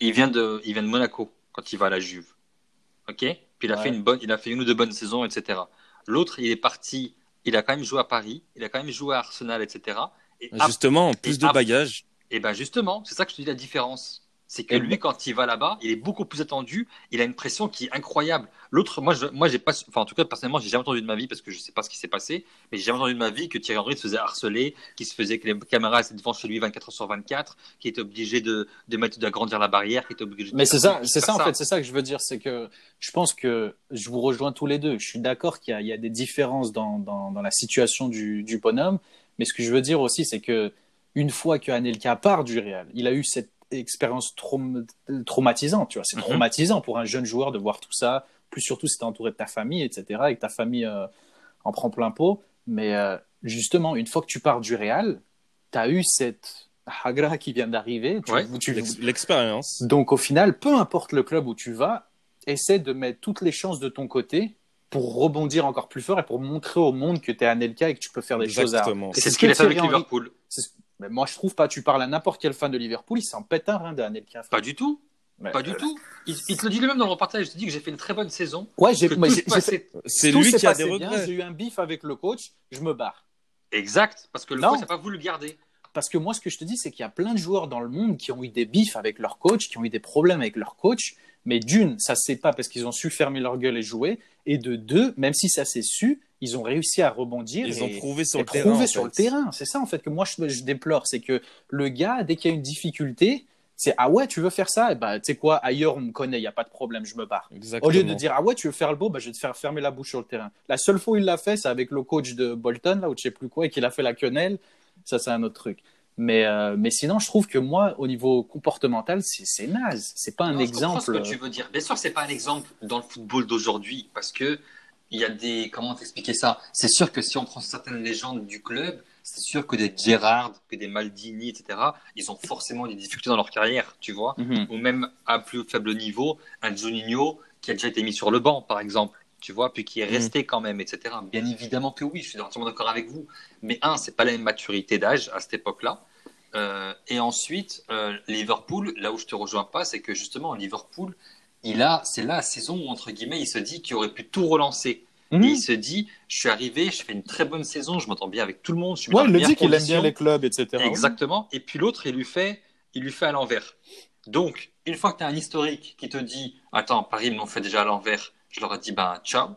il, vient de, il vient de Monaco quand il va à la Juve. OK? Puis il a, Ouais. fait une bonne, il a fait une ou deux bonnes saisons, etc. L'autre, il est parti, il a quand même joué à Paris, il a quand même joué à Arsenal, etc. Et, Justement, plus et de bagages. et ben justement, c'est ça que je te dis la différence. c'est que lui, quand il va là-bas, il est beaucoup plus attendu. Il a une pression qui est incroyable. L'autre, moi, je, moi, j'ai pas, enfin, en tout cas, personnellement, j'ai jamais entendu de ma vie parce que je sais pas ce qui s'est passé, mais j'ai jamais entendu de ma vie que Thierry Henry se faisait harceler, qu'il se faisait que les caméras étaient devant chez lui 24 heures sur 24, qu'il était obligé de, de mettre, d'agrandir la barrière, qu'il était obligé. De mais c'est ça, c'est ça, en fait, c'est ça que je veux dire, c'est que je pense que je vous rejoins tous les deux. Je suis d'accord qu'il y, y, a des différences dans, dans, dans la situation du, du bonhomme, mais ce que je veux dire aussi, c'est que une fois que Anelka part du Real, il a eu cette expérience traumatisante, tu vois. C'est mhm. traumatisant pour un jeune joueur de voir tout ça, plus surtout si tu es entouré de ta famille, etc., et que ta famille euh, en prend plein pot. Mais euh, justement, une fois que tu pars du Real, tu as eu cette hagra qui vient d'arriver. L'expérience. Donc au final, peu importe le club où tu vas, essaie de mettre toutes les chances de ton côté pour rebondir encore plus fort et pour montrer au monde que tu es Anelka et que tu peux faire des choses à... C'est ce qu'il a fait avec Liverpool. Mais moi, je trouve pas. Tu parles à n'importe quel fan de Liverpool, il s'en pète un rein d'Anelka. Pas du tout. pas du tout. Il, te le dit lui-même dans le reportage. Il te dit que j'ai fait une très bonne saison. Ouais, j'ai. C'est lui qui a des regrets. J'ai eu un bif avec le coach. Je me barre. Exact, parce que le coach n'a pas voulu le garder. Parce que moi, ce que je te dis, c'est qu'il y a plein de joueurs dans le monde qui ont eu des bifs avec leur coach, qui ont eu des problèmes avec leur coach. Mais d'une, ça c'est pas parce qu'ils ont su fermer leur gueule et jouer. Et de deux, même si ça s'est su, ils ont réussi à rebondir. Ils ont prouvé sur le terrain. sur le terrain. C'est ça en fait que moi je, déplore, c'est que le gars, dès qu'il y a une difficulté, c'est ah ouais, tu veux faire ça, bah tu sais quoi, ailleurs on me connaît, il y a pas de problème, je me barre. Au lieu de dire ah ouais, tu veux faire le beau, bah je vais te faire fermer la bouche sur le terrain. La seule fois où il l'a fait, c'est avec le coach de Bolton là, ou je sais plus quoi, et qu'il a fait la quenelle. Ça c'est un autre truc. Mais, euh, mais sinon, je trouve que moi, au niveau comportemental, c'est naze. C'est pas un exemple. Je ce que tu veux dire. Bien sûr, c'est pas un exemple dans le football d'aujourd'hui, parce que il y a des. Comment t'expliquer ça? C'est sûr que si on prend certaines légendes du club, c'est sûr que des Gérard, que des Maldini, etc., ils ont forcément des difficultés dans leur carrière, tu vois? Mhm. Ou même à plus faible niveau, un Juninho qui a déjà été mis sur le banc, par exemple, tu vois, puis qui est mhm. resté quand même, etc. Bien évidemment que oui, je suis entièrement d'accord avec vous. Mais un, c'est pas la même maturité d'âge à cette époque-là. Euh, et ensuite, euh, Liverpool, là où je te rejoins pas, c'est que justement, Liverpool, il a, c'est la saison où, entre guillemets, il se dit qu'il aurait pu tout relancer. Mhm. Et il se dit, je suis arrivé, je fais une très bonne saison, je m'entends bien avec tout le monde. Je suis ouais, il le dit qu'il aime bien les clubs, etc. Exactement. Et puis l'autre, il lui fait, il lui fait à l'envers. Donc, une fois que tu as un historique qui te dit, attends, Paris, ils m'ont fait déjà à l'envers, je leur ai dit, ben, ciao.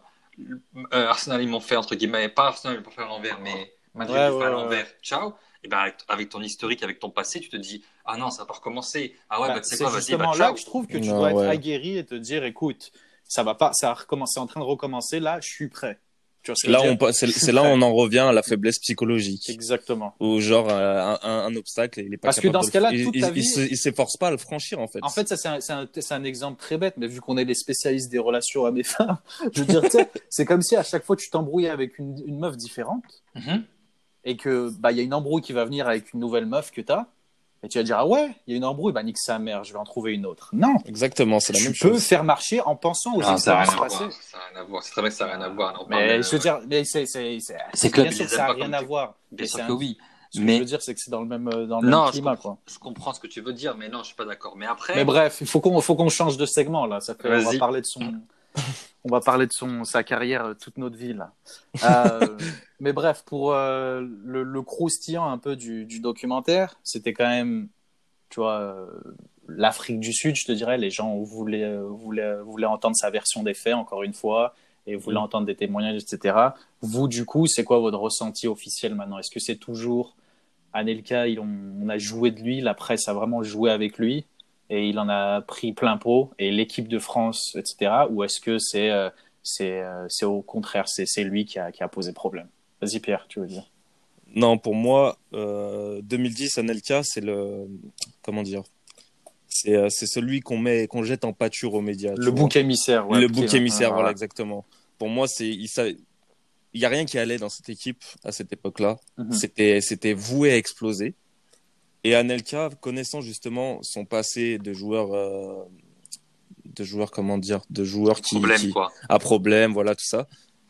Euh, Arsenal, ils m'ont fait, entre guillemets, pas Arsenal, ils m'ont fait à l'envers, mais Madrid, ouais, fait à l'envers, ciao. Et ben, avec, ton historique, avec ton passé, tu te dis, ah non, ça va pas recommencer. Ah ouais, bah, bah c'est quoi, vas-y, bah, là que je trouve que tu dois être aguerri et te dire, écoute, ça va pas, ça a recommencé, en train de recommencer, là, je suis prêt. Là, on, c'est, là on en revient à la faiblesse psychologique. Exactement. Ou genre euh, un, obstacle, il est pas Parce que dans ce cas-là, toute il, ta vie, il, s'efforce pas à le franchir en fait. En fait, ça c'est un, un, un, exemple très bête, mais vu qu'on est des spécialistes des relations à mes femmes, je veux dire, c'est comme si à chaque fois tu t'embrouillais avec une, une meuf différente. Mm-hmm et que bah il y a une embrouille qui va venir avec une nouvelle meuf que tu as et tu vas dire ah ouais il y a une embrouille. Bah nique sa mère je vais en trouver une autre. Non. Exactement c'est la même chose. tu peux faire marcher en pensant aussi ça n'a rien, à voir. c'est très vrai que ça n'a rien à voir. Mais je veux dire mais c'est c'est c'est bien sûr que ça n'a rien à voir. bien sûr que oui. ce que je veux dire, c'est que c'est dans le même, dans le non, même climat. Je comprends, je comprends ce que tu veux dire, mais non, je suis pas d'accord. Mais après. Mais bref, il faut qu'on, faut qu'on change de segment, là. Ça fait, on va parler de son, on va parler de son, sa carrière euh, toute notre vie là. Euh, mais bref, pour euh, le, le, croustillant un peu du, du documentaire, c'était quand même, tu vois, l'Afrique du Sud, je te dirais, les gens voulaient, voulaient, voulaient entendre sa version des faits, encore une fois, et voulaient mm. entendre des témoignages, etc. Vous, du coup, c'est quoi votre ressenti officiel maintenant? Est-ce que c'est toujours Anelka, on, on a joué de lui, la presse a vraiment joué avec lui? Et il en a pris plein pot et l'équipe de France, etc. Ou est-ce que c'est euh, c'est euh, c'est au contraire, c'est lui qui a, qui a posé problème? Vas-y Pierre, tu veux dire? Non, pour moi, euh, 2010 Anelka, c'est le comment dire? C'est euh, celui qu'on met qu'on jette en pâture aux médias. Le bouc émissaire. Ouais, le bouc émissaire, voilà. exactement. Pour moi, c'est il il y a rien qui allait dans cette équipe à cette époque-là. Mhm. C'était c'était voué à exploser. Et Anelka, connaissant justement son passé de joueur, euh, de joueur comment dire, de joueur qui, problème, quoi. a problème, voilà tout ça.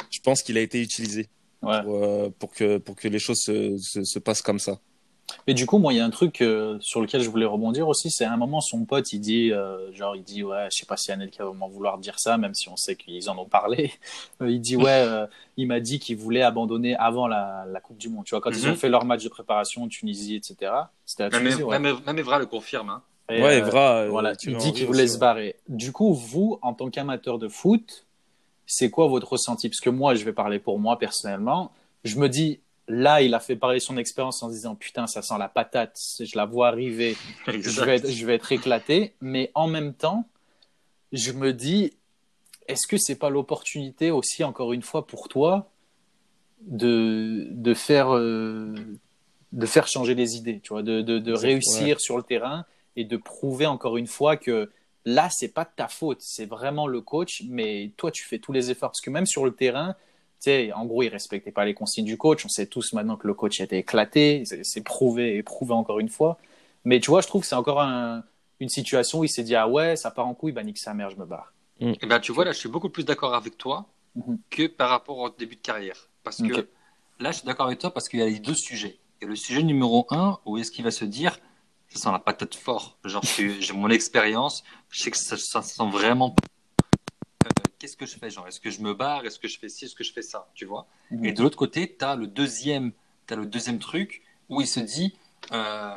Je pense qu'il a été utilisé pour, euh, pour, que pour que les choses se, se, se passent comme ça. Mais du coup, moi, il y a un truc euh, sur lequel je voulais rebondir aussi. C'est à un moment, son pote, il dit, euh, genre, il dit, ouais, je sais pas si Anelka va m'en vouloir dire ça, même si on sait qu'ils en ont parlé. Euh, il dit, ouais, il m'a dit qu'il voulait abandonner avant la, la, Coupe du Monde. Tu vois, quand ils ont mhm. fait leur match de préparation, Tunisie, etc. C'était la Tunisie, même, ouais. même, Evra le confirme. Hein. Et, Ouais, Evra, euh, voilà, il dit qu'il voulait se barrer. Du coup, vous, en tant qu'amateur de foot, c'est quoi votre ressenti? Parce que moi, je vais parler pour moi personnellement. Je me dis, là, il a fait parler son expérience en se disant, putain, ça sent la patate, je la vois arriver, je vais, être, je vais être éclaté. Mais en même temps, je me dis, est-ce que c'est pas l'opportunité aussi, encore une fois, pour toi, de, de faire, euh, de faire changer les idées, tu vois, de, de, réussir sur le terrain et de prouver encore une fois que là, c'est pas de ta faute, c'est vraiment le coach, mais toi, tu fais tous les efforts. Parce que même sur le terrain, sais, en gros, il respectait pas les consignes du coach. On sait tous maintenant que le coach était éclaté, c'est prouvé et prouvé encore une fois. Mais tu vois, je trouve que c'est encore un- une situation où il s'est dit ah ouais, ça part en couille, bah nique sa mère, je me barre. Eh ben, tu vois, là, je suis beaucoup plus d'accord avec toi Mhm. que par rapport au début de carrière. Parce que là, je suis d'accord avec toi parce qu'il y a les deux sujets. A le sujet numéro un où est-ce qu'il va se dire ça sent la patate fort. Genre, j'ai mon expérience, je sais que ça, ça sent vraiment. Qu'est-ce que je fais Genre, est-ce que je me barre Est-ce que je fais ci Est-ce que je fais ça Tu vois? Mhm. Et de l'autre côté, tu as le deuxième, as le deuxième truc où il se dit, euh,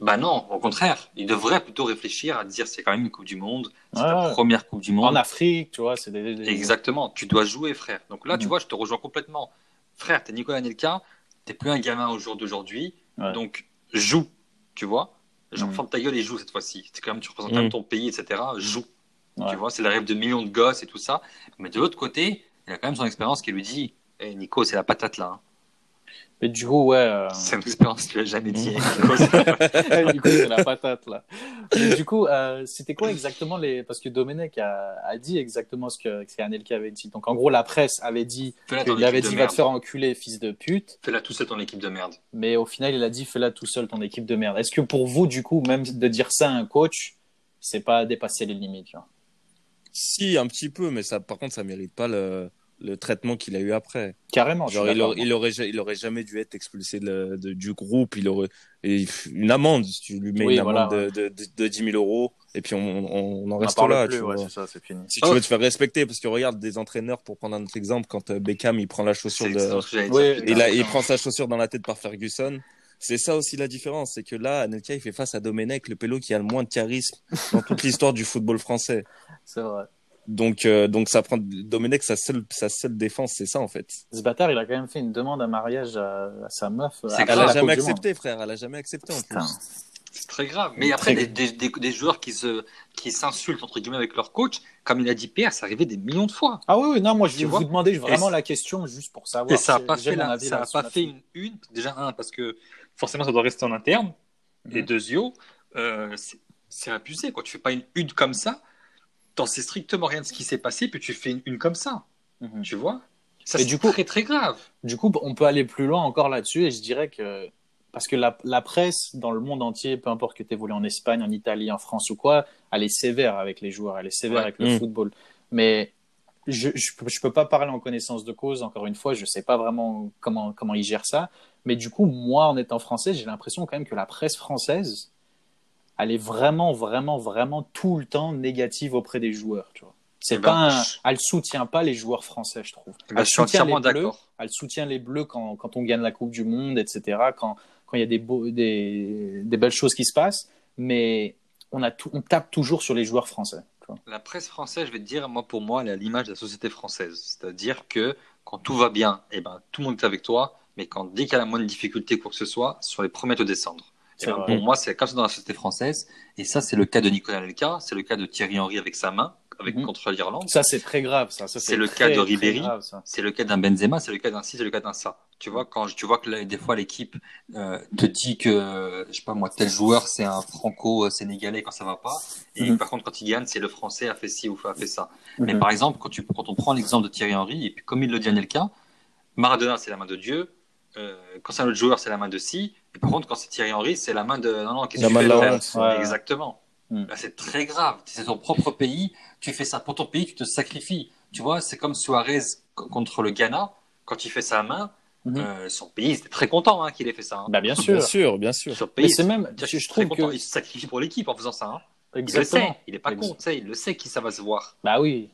bah non, au contraire, il devrait plutôt réfléchir à dire c'est quand même une Coupe du Monde, c'est la première Coupe du Monde. En Afrique, tu vois, c'est des, des- Exactement, tu dois jouer, frère. Donc là, tu Mhm. vois, je te rejoins complètement. Frère, t'es Nicolas Nelka, t'es plus un gamin au jour d'aujourd'hui, Ouais. donc joue, tu vois? Genre, Mhm. ferme ta gueule et joue cette fois-ci. C'est quand même, tu représentes Mhm. quand même ton pays, etc. Joue. Ouais. Tu vois, c'est le rêve de millions de gosses et tout ça. Mais de l'autre côté, il a quand même son expérience qui lui dit Eh, Nico, c'est la patate là. hein. Mais du coup, ouais. euh, C'est une expérience que tu l'as jamais dit. Nico, c'est la patate. du coup, c'est la patate là. Mais du coup, euh, c'était quoi exactement les Parce que Domenech a, a dit exactement ce que, ce qu'Anelka avait dit. Donc en gros, la presse avait dit qu'il avait dit va merde. te faire enculer, fils de pute. Fais-la tout seul ton équipe de merde. Mais au final, il a dit fais-la tout seul ton équipe de merde. Est-ce que pour vous, du coup, même de dire ça à un coach, c'est pas dépasser les limites tu vois? Si, un petit peu, mais ça, par contre, ça mérite pas le, le traitement qu'il a eu après. Carrément. Genre, il, aurait, il, aurait, ja- il aurait jamais dû être expulsé de la- de- du groupe. Il aurait et une amende. Si tu lui mets Oui, une voilà, amende de, de, de, de 10 000 euros, et puis on, on, on en On en reste là. plus, tu ouais, vois. ça, c'est fini. Si tu Oh. veux te faire respecter, parce que regarde des entraîneurs, pour prendre un autre exemple, quand euh, Beckham il prend la chaussure de, il, a, il Exactement. prend sa chaussure dans la tête par Ferguson. C'est ça aussi la différence, c'est que là, Anelka, il fait face à Domenech, le pélo qui a le moins de charisme dans toute l'histoire du football français. C'est vrai. Donc, euh, donc ça prend Domenech, sa seule, sa seule défense, c'est ça en fait. Ce bâtard, il a quand même fait une demande à mariage à, à sa meuf. Elle la jamais accepté, frère. Elle a jamais accepté en plus. C'est très grave. Mais après, des, grave. des, des, des joueurs qui se qui s'insultent entre guillemets avec leur coach, comme il a dit Pierre, ça arrivait des millions de fois. Ah oui, oui, non, moi je vais vous demander vraiment la question juste pour savoir. Et ça n'a pas fait, la- ça a pas fait une, une. Déjà un parce que forcément ça doit rester en interne. Et deux yo, euh, c'est- abusé quoi. Tu fais pas une une comme ça. T'en sais strictement rien de ce qui s'est passé, puis tu fais une, une comme ça. Mhm. Tu vois? Ça Et c'est du coup- très très grave. Du coup, on peut aller plus loin encore là-dessus et je dirais que parce que la, la presse dans le monde entier, peu importe que tu évolues en Espagne, en Italie, en France ou quoi, elle est sévère avec les joueurs, elle est sévère Ouais. avec le Mm. football. Mais je, je, peux- je peux pas parler en connaissance de cause, encore une fois, je sais pas vraiment comment, comment ils gèrent ça. Mais du coup, moi, en étant français, j'ai l'impression quand même que la presse française, elle est vraiment, vraiment, vraiment tout le temps négative auprès des joueurs, tu vois. C'est Eh pas ben, un- elle soutient pas les joueurs français, je trouve. Eh ben, Elle je suis soutient les Bleus, elle soutient les Bleus quand, quand on gagne la Coupe du Monde, etc. Quand, quand il y a des, beaux, des, des belles choses qui se passent. Mais on, a tout, on tape toujours sur les joueurs français. La presse française, je vais te dire, moi pour moi, elle a l'image de la société française. C'est-à-dire que quand tout va bien, eh ben, tout le monde est avec toi, mais quand dès qu'il y a la moindre difficulté, quoi que ce soit, sur les premiers à te descendre. Eh ben, pour moi, c'est comme ça dans la société française. Et ça, c'est le cas de Nicolas Nelka, c'est le cas de Thierry Henry avec sa main, avec, Mhm. contre l'Irlande. Ça, c'est très grave. Ça. Ça, C'est le très, cas de Ribéry. C'est le cas d'un Benzema, c'est le cas d'un ci, c'est le cas d'un ça. Tu vois, quand tu vois que là, des fois l'équipe euh, te dit que, euh, je sais pas moi, tel joueur c'est un franco-sénégalais quand ça va pas, et Mhm. par contre quand il gagne, c'est le français a fait ci ou a fait ça. Mais Mhm. par exemple, quand, tu, quand on prend l'exemple de Thierry Henry, et puis comme il le dit Anelka, Maradona c'est la main de Dieu, euh, quand c'est un autre joueur c'est la main de si, et par contre quand c'est Thierry Henry c'est la main de non non qu'est-ce que tu fais de. Ouais. Exactement. Mm. Là, c'est très grave. C'est ton propre pays. Tu fais ça pour ton pays, tu te sacrifies. Tu vois, c'est comme Suarez co- contre le Ghana. Quand il fait sa main, Mhm. euh, son pays était très content hein, qu'il ait fait ça. hein. Bah, bien sûr. Bien sûr, bien sûr. Son pays, c'est même, je, trouve content. que. Il se sacrifie pour l'équipe en faisant ça. hein. Il le sait. Exactement. Il est pas Exact. con. tu sais, Il le sait que ça va se voir. Bah oui.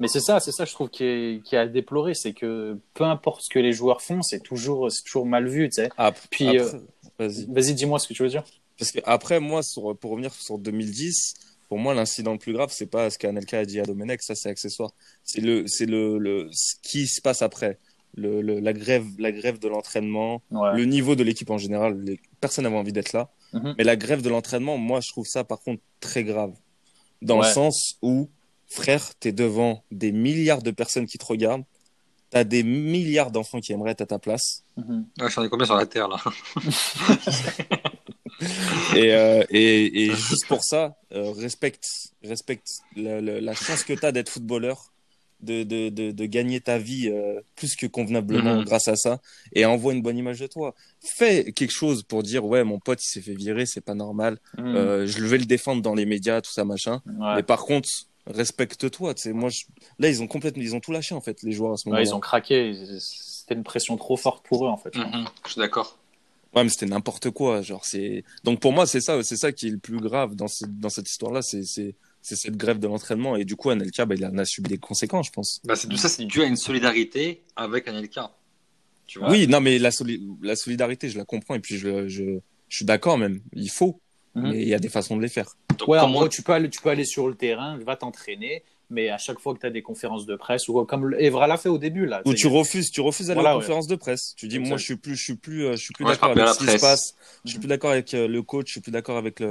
Mais c'est ça, c'est ça, je trouve, qui est, qui est à déplorer. C'est que peu importe ce que les joueurs font, c'est toujours, c'est toujours mal vu, tu sais. Après, Puis, après- vas-y. Vas-y, dis-moi ce que tu veux dire. Parce que après, moi, sur, pour revenir sur 2010, pour moi, l'incident le plus grave, c'est pas ce qu'Anelka a dit à Domenech, ça c'est accessoire. C'est le, c'est le, le, ce qui se passe après. Le, le- la grève, la grève de l'entraînement, Ouais. le niveau de l'équipe en général. les- personne n'avait envie d'être là. Mhm. Mais la grève de l'entraînement, moi, je trouve ça par contre très grave. Dans Ouais. le sens où, frère, t'es devant des milliards de personnes qui te regardent. T'as des milliards d'enfants qui aimeraient être à ta place. Mhm. Ouais, J'en ai combien sur la Terre là Et, euh, et, et juste pour ça, euh, respecte, respecte la, la- la chance que tu as d'être footballeur, de, de, de, de gagner ta vie euh, plus que convenablement Mhm. grâce à ça, et envoie une bonne image de toi. Fais quelque chose pour dire ouais mon pote il s'est fait virer, c'est pas normal. Mhm. Euh, je vais le défendre dans les médias, tout ça machin. Ouais. Mais par contre respecte-toi. Moi je- là ils ont complètement ils ont tout lâché en fait les joueurs à ce Ouais, moment-là. ils ont craqué. C'était une pression trop forte pour eux, en fait. Mhm, Je suis d'accord. Ouais, mais c'était n'importe quoi. Genre, c'est donc pour moi, c'est ça, c'est ça qui est le plus grave dans, ce- dans cette histoire-là, c'est c'est cette grève de l'entraînement et du coup, Anelka, bah, il en a subi des conséquences, je pense. Bah, c'est tout ça, c'est dû à une solidarité avec Anelka. Tu vois? Oui, non, mais la, soli- la solidarité, je la comprends et puis je je, je suis d'accord même. Il faut, Mhm. mais il y a des façons de les faire. Donc, Ouais, en comment- gros, tu peux, aller, tu peux aller sur le terrain, va t'entraîner, mais à chaque fois que tu as des conférences de presse, ou comme Evra l'a fait au début, là. C'est- tu refuses, tu refuses d'aller Voilà, aux ouais. conférences de presse. Tu dis, moi, je suis plus, je suis plus, euh, je suis plus Ouais, d'accord avec ce qui se passe. Je suis plus d'accord avec euh, le coach. Je suis plus d'accord avec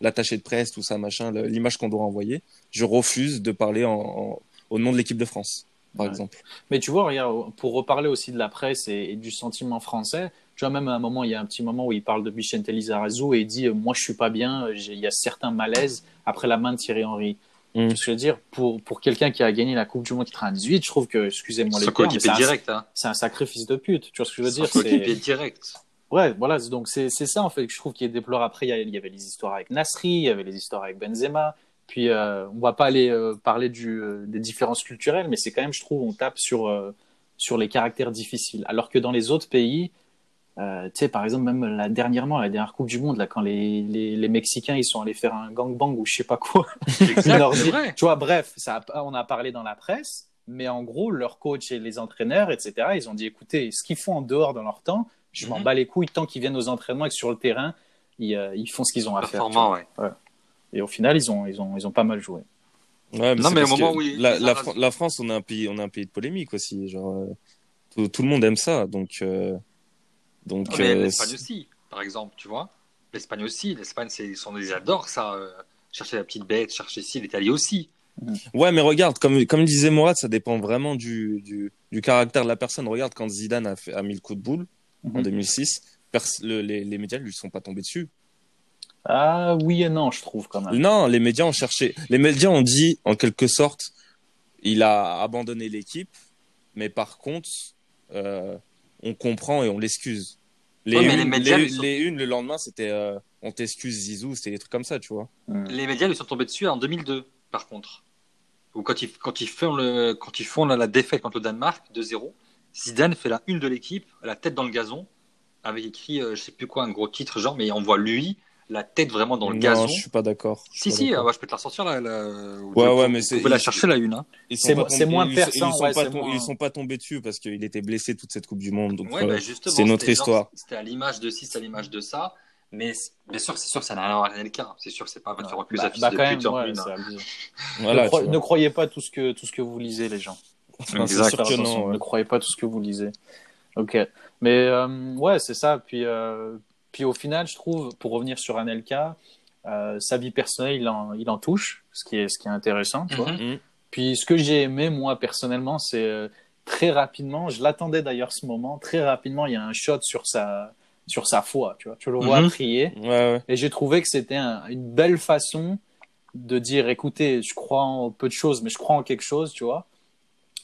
l'attaché de presse, tout ça, machin, l'image qu'on doit envoyer. Je refuse de parler en, en- au nom de l'équipe de France, par Ouais. exemple. Mais tu vois, regarde, pour reparler aussi de la presse et, et du sentiment français, tu vois, même à un moment, il y a un petit moment où il parle de Vicente Lizarazu et il dit euh, Moi, je suis pas bien, il y a certains malaises après la main de Thierry Henry. Mm. Je veux dire? Pour, pour quelqu'un qui a gagné la Coupe du Monde 98, je trouve que, excusez-moi les coéquipier c'est un, direct. Hein. c'est un sacrifice de pute. Tu vois ce que je veux dire? C'est- direct. Ouais, voilà, c'est- donc c'est c'est ça en fait que je trouve qui est déploré. Après, il y, avait les histoires avec Nasri, il y avait les histoires avec Benzema. Puis euh, on va pas aller euh, parler du, euh, des différences culturelles, mais c'est quand même, je trouve, on tape sur, euh, sur les caractères difficiles. Alors que dans les autres pays, euh, tu sais, par exemple, même là, dernièrement, la dernière Coupe du Monde, là, quand les, les, les Mexicains ils sont allés faire un gangbang ou je sais pas quoi, Exact, dit- vrai. tu vois, bref, ça a- on a parlé dans la presse, mais en gros, leurs coachs et les entraîneurs, etc., ils ont dit écoutez, ce qu'ils font en dehors dans leur temps, je m'en Mhm. bats les couilles tant qu'ils viennent aux entraînements et que sur le terrain, ils, euh, ils font ce qu'ils ont à faire. ouais. Et au final, ils ont, ils ont, ils ont pas mal joué. Ouais, Non, mais au moment où il- la, la, la France, on est un pays, on est un pays de polémique aussi. Genre, euh, tout, tout le monde aime ça, donc, euh, donc. Mais euh, l'Espagne aussi, par exemple, tu vois. L'Espagne aussi. L'Espagne, c'est- ils, adorent ça. euh, chercher la petite bête, chercher ci, l'Italie aussi. Ouais, mais regarde, comme, comme disait Mourad, ça dépend vraiment du, du, du caractère de la personne. Regarde, quand Zidane a, fait, a mis le coup de boule en Mhm. 2006, pers- le- les, les médias ne lui sont pas tombés dessus. Ah oui et non, je trouve quand même. Non, les médias ont cherché. Les médias ont dit, en quelque sorte, il a abandonné l'équipe, mais par contre, euh, on comprend et on l'excuse. Les, Ouais, les médias, les- ils sont- les unes, le lendemain, c'était euh, on t'excuse Zizou, c'était des trucs comme ça, tu vois. Mm. Les médias lui sont tombés dessus en 2002, par contre. Ou quand ils, quand ils font, le, quand ils font la, la défaite contre le Danemark, 2-0, Zidane fait la une de l'équipe, la tête dans le gazon, avec écrit, euh, je sais plus quoi, un gros titre, genre, mais on voit lui, la tête vraiment dans le non, gazon. je suis pas d'accord. Si, pas si, euh, ouais, je peux te la ressortir là. là vous- Ouais, vous- ouais, mais vous c'est- pouvez la chercher la une. Hein. C'est moins perçant, Ils sont ouais, pas c'est tom- moins- ils sont pas tombés dessus parce qu'il était blessé toute cette Coupe du Monde. Donc, Ouais, euh, bah, justement, c'est notre histoire. C'était à l'image de ci, c'est à l'image de ça. Mais bien sûr, c'est sûr que ça n'a rien à voir avec Anelka. C'est sûr que c'est pas faire reculer Bah, sa fille bah, de quand pute même, ouais, voilà, ne, tu croyez pas tout ce que tout ce que vous lisez, les gens. Exact. sûr non, ouais. Ne croyez pas tout ce que vous lisez. Ok. Mais euh, ouais, c'est ça. Puis, euh, puis au final, je trouve, pour revenir sur Anelka, euh, sa vie personnelle, il en, il en touche, ce qui est, ce qui est intéressant. Tu vois. Mhm. Puis ce que j'ai aimé, moi, personnellement, c'est euh, très rapidement, je l'attendais d'ailleurs ce moment, très rapidement, il y a un shot sur sa, sur sa foi. Tu, vois. tu le vois Mhm. prier. Ouais, ouais. Et j'ai trouvé que c'était un- une belle façon de dire, écoutez, je crois en peu de choses, mais je crois en quelque chose, tu vois,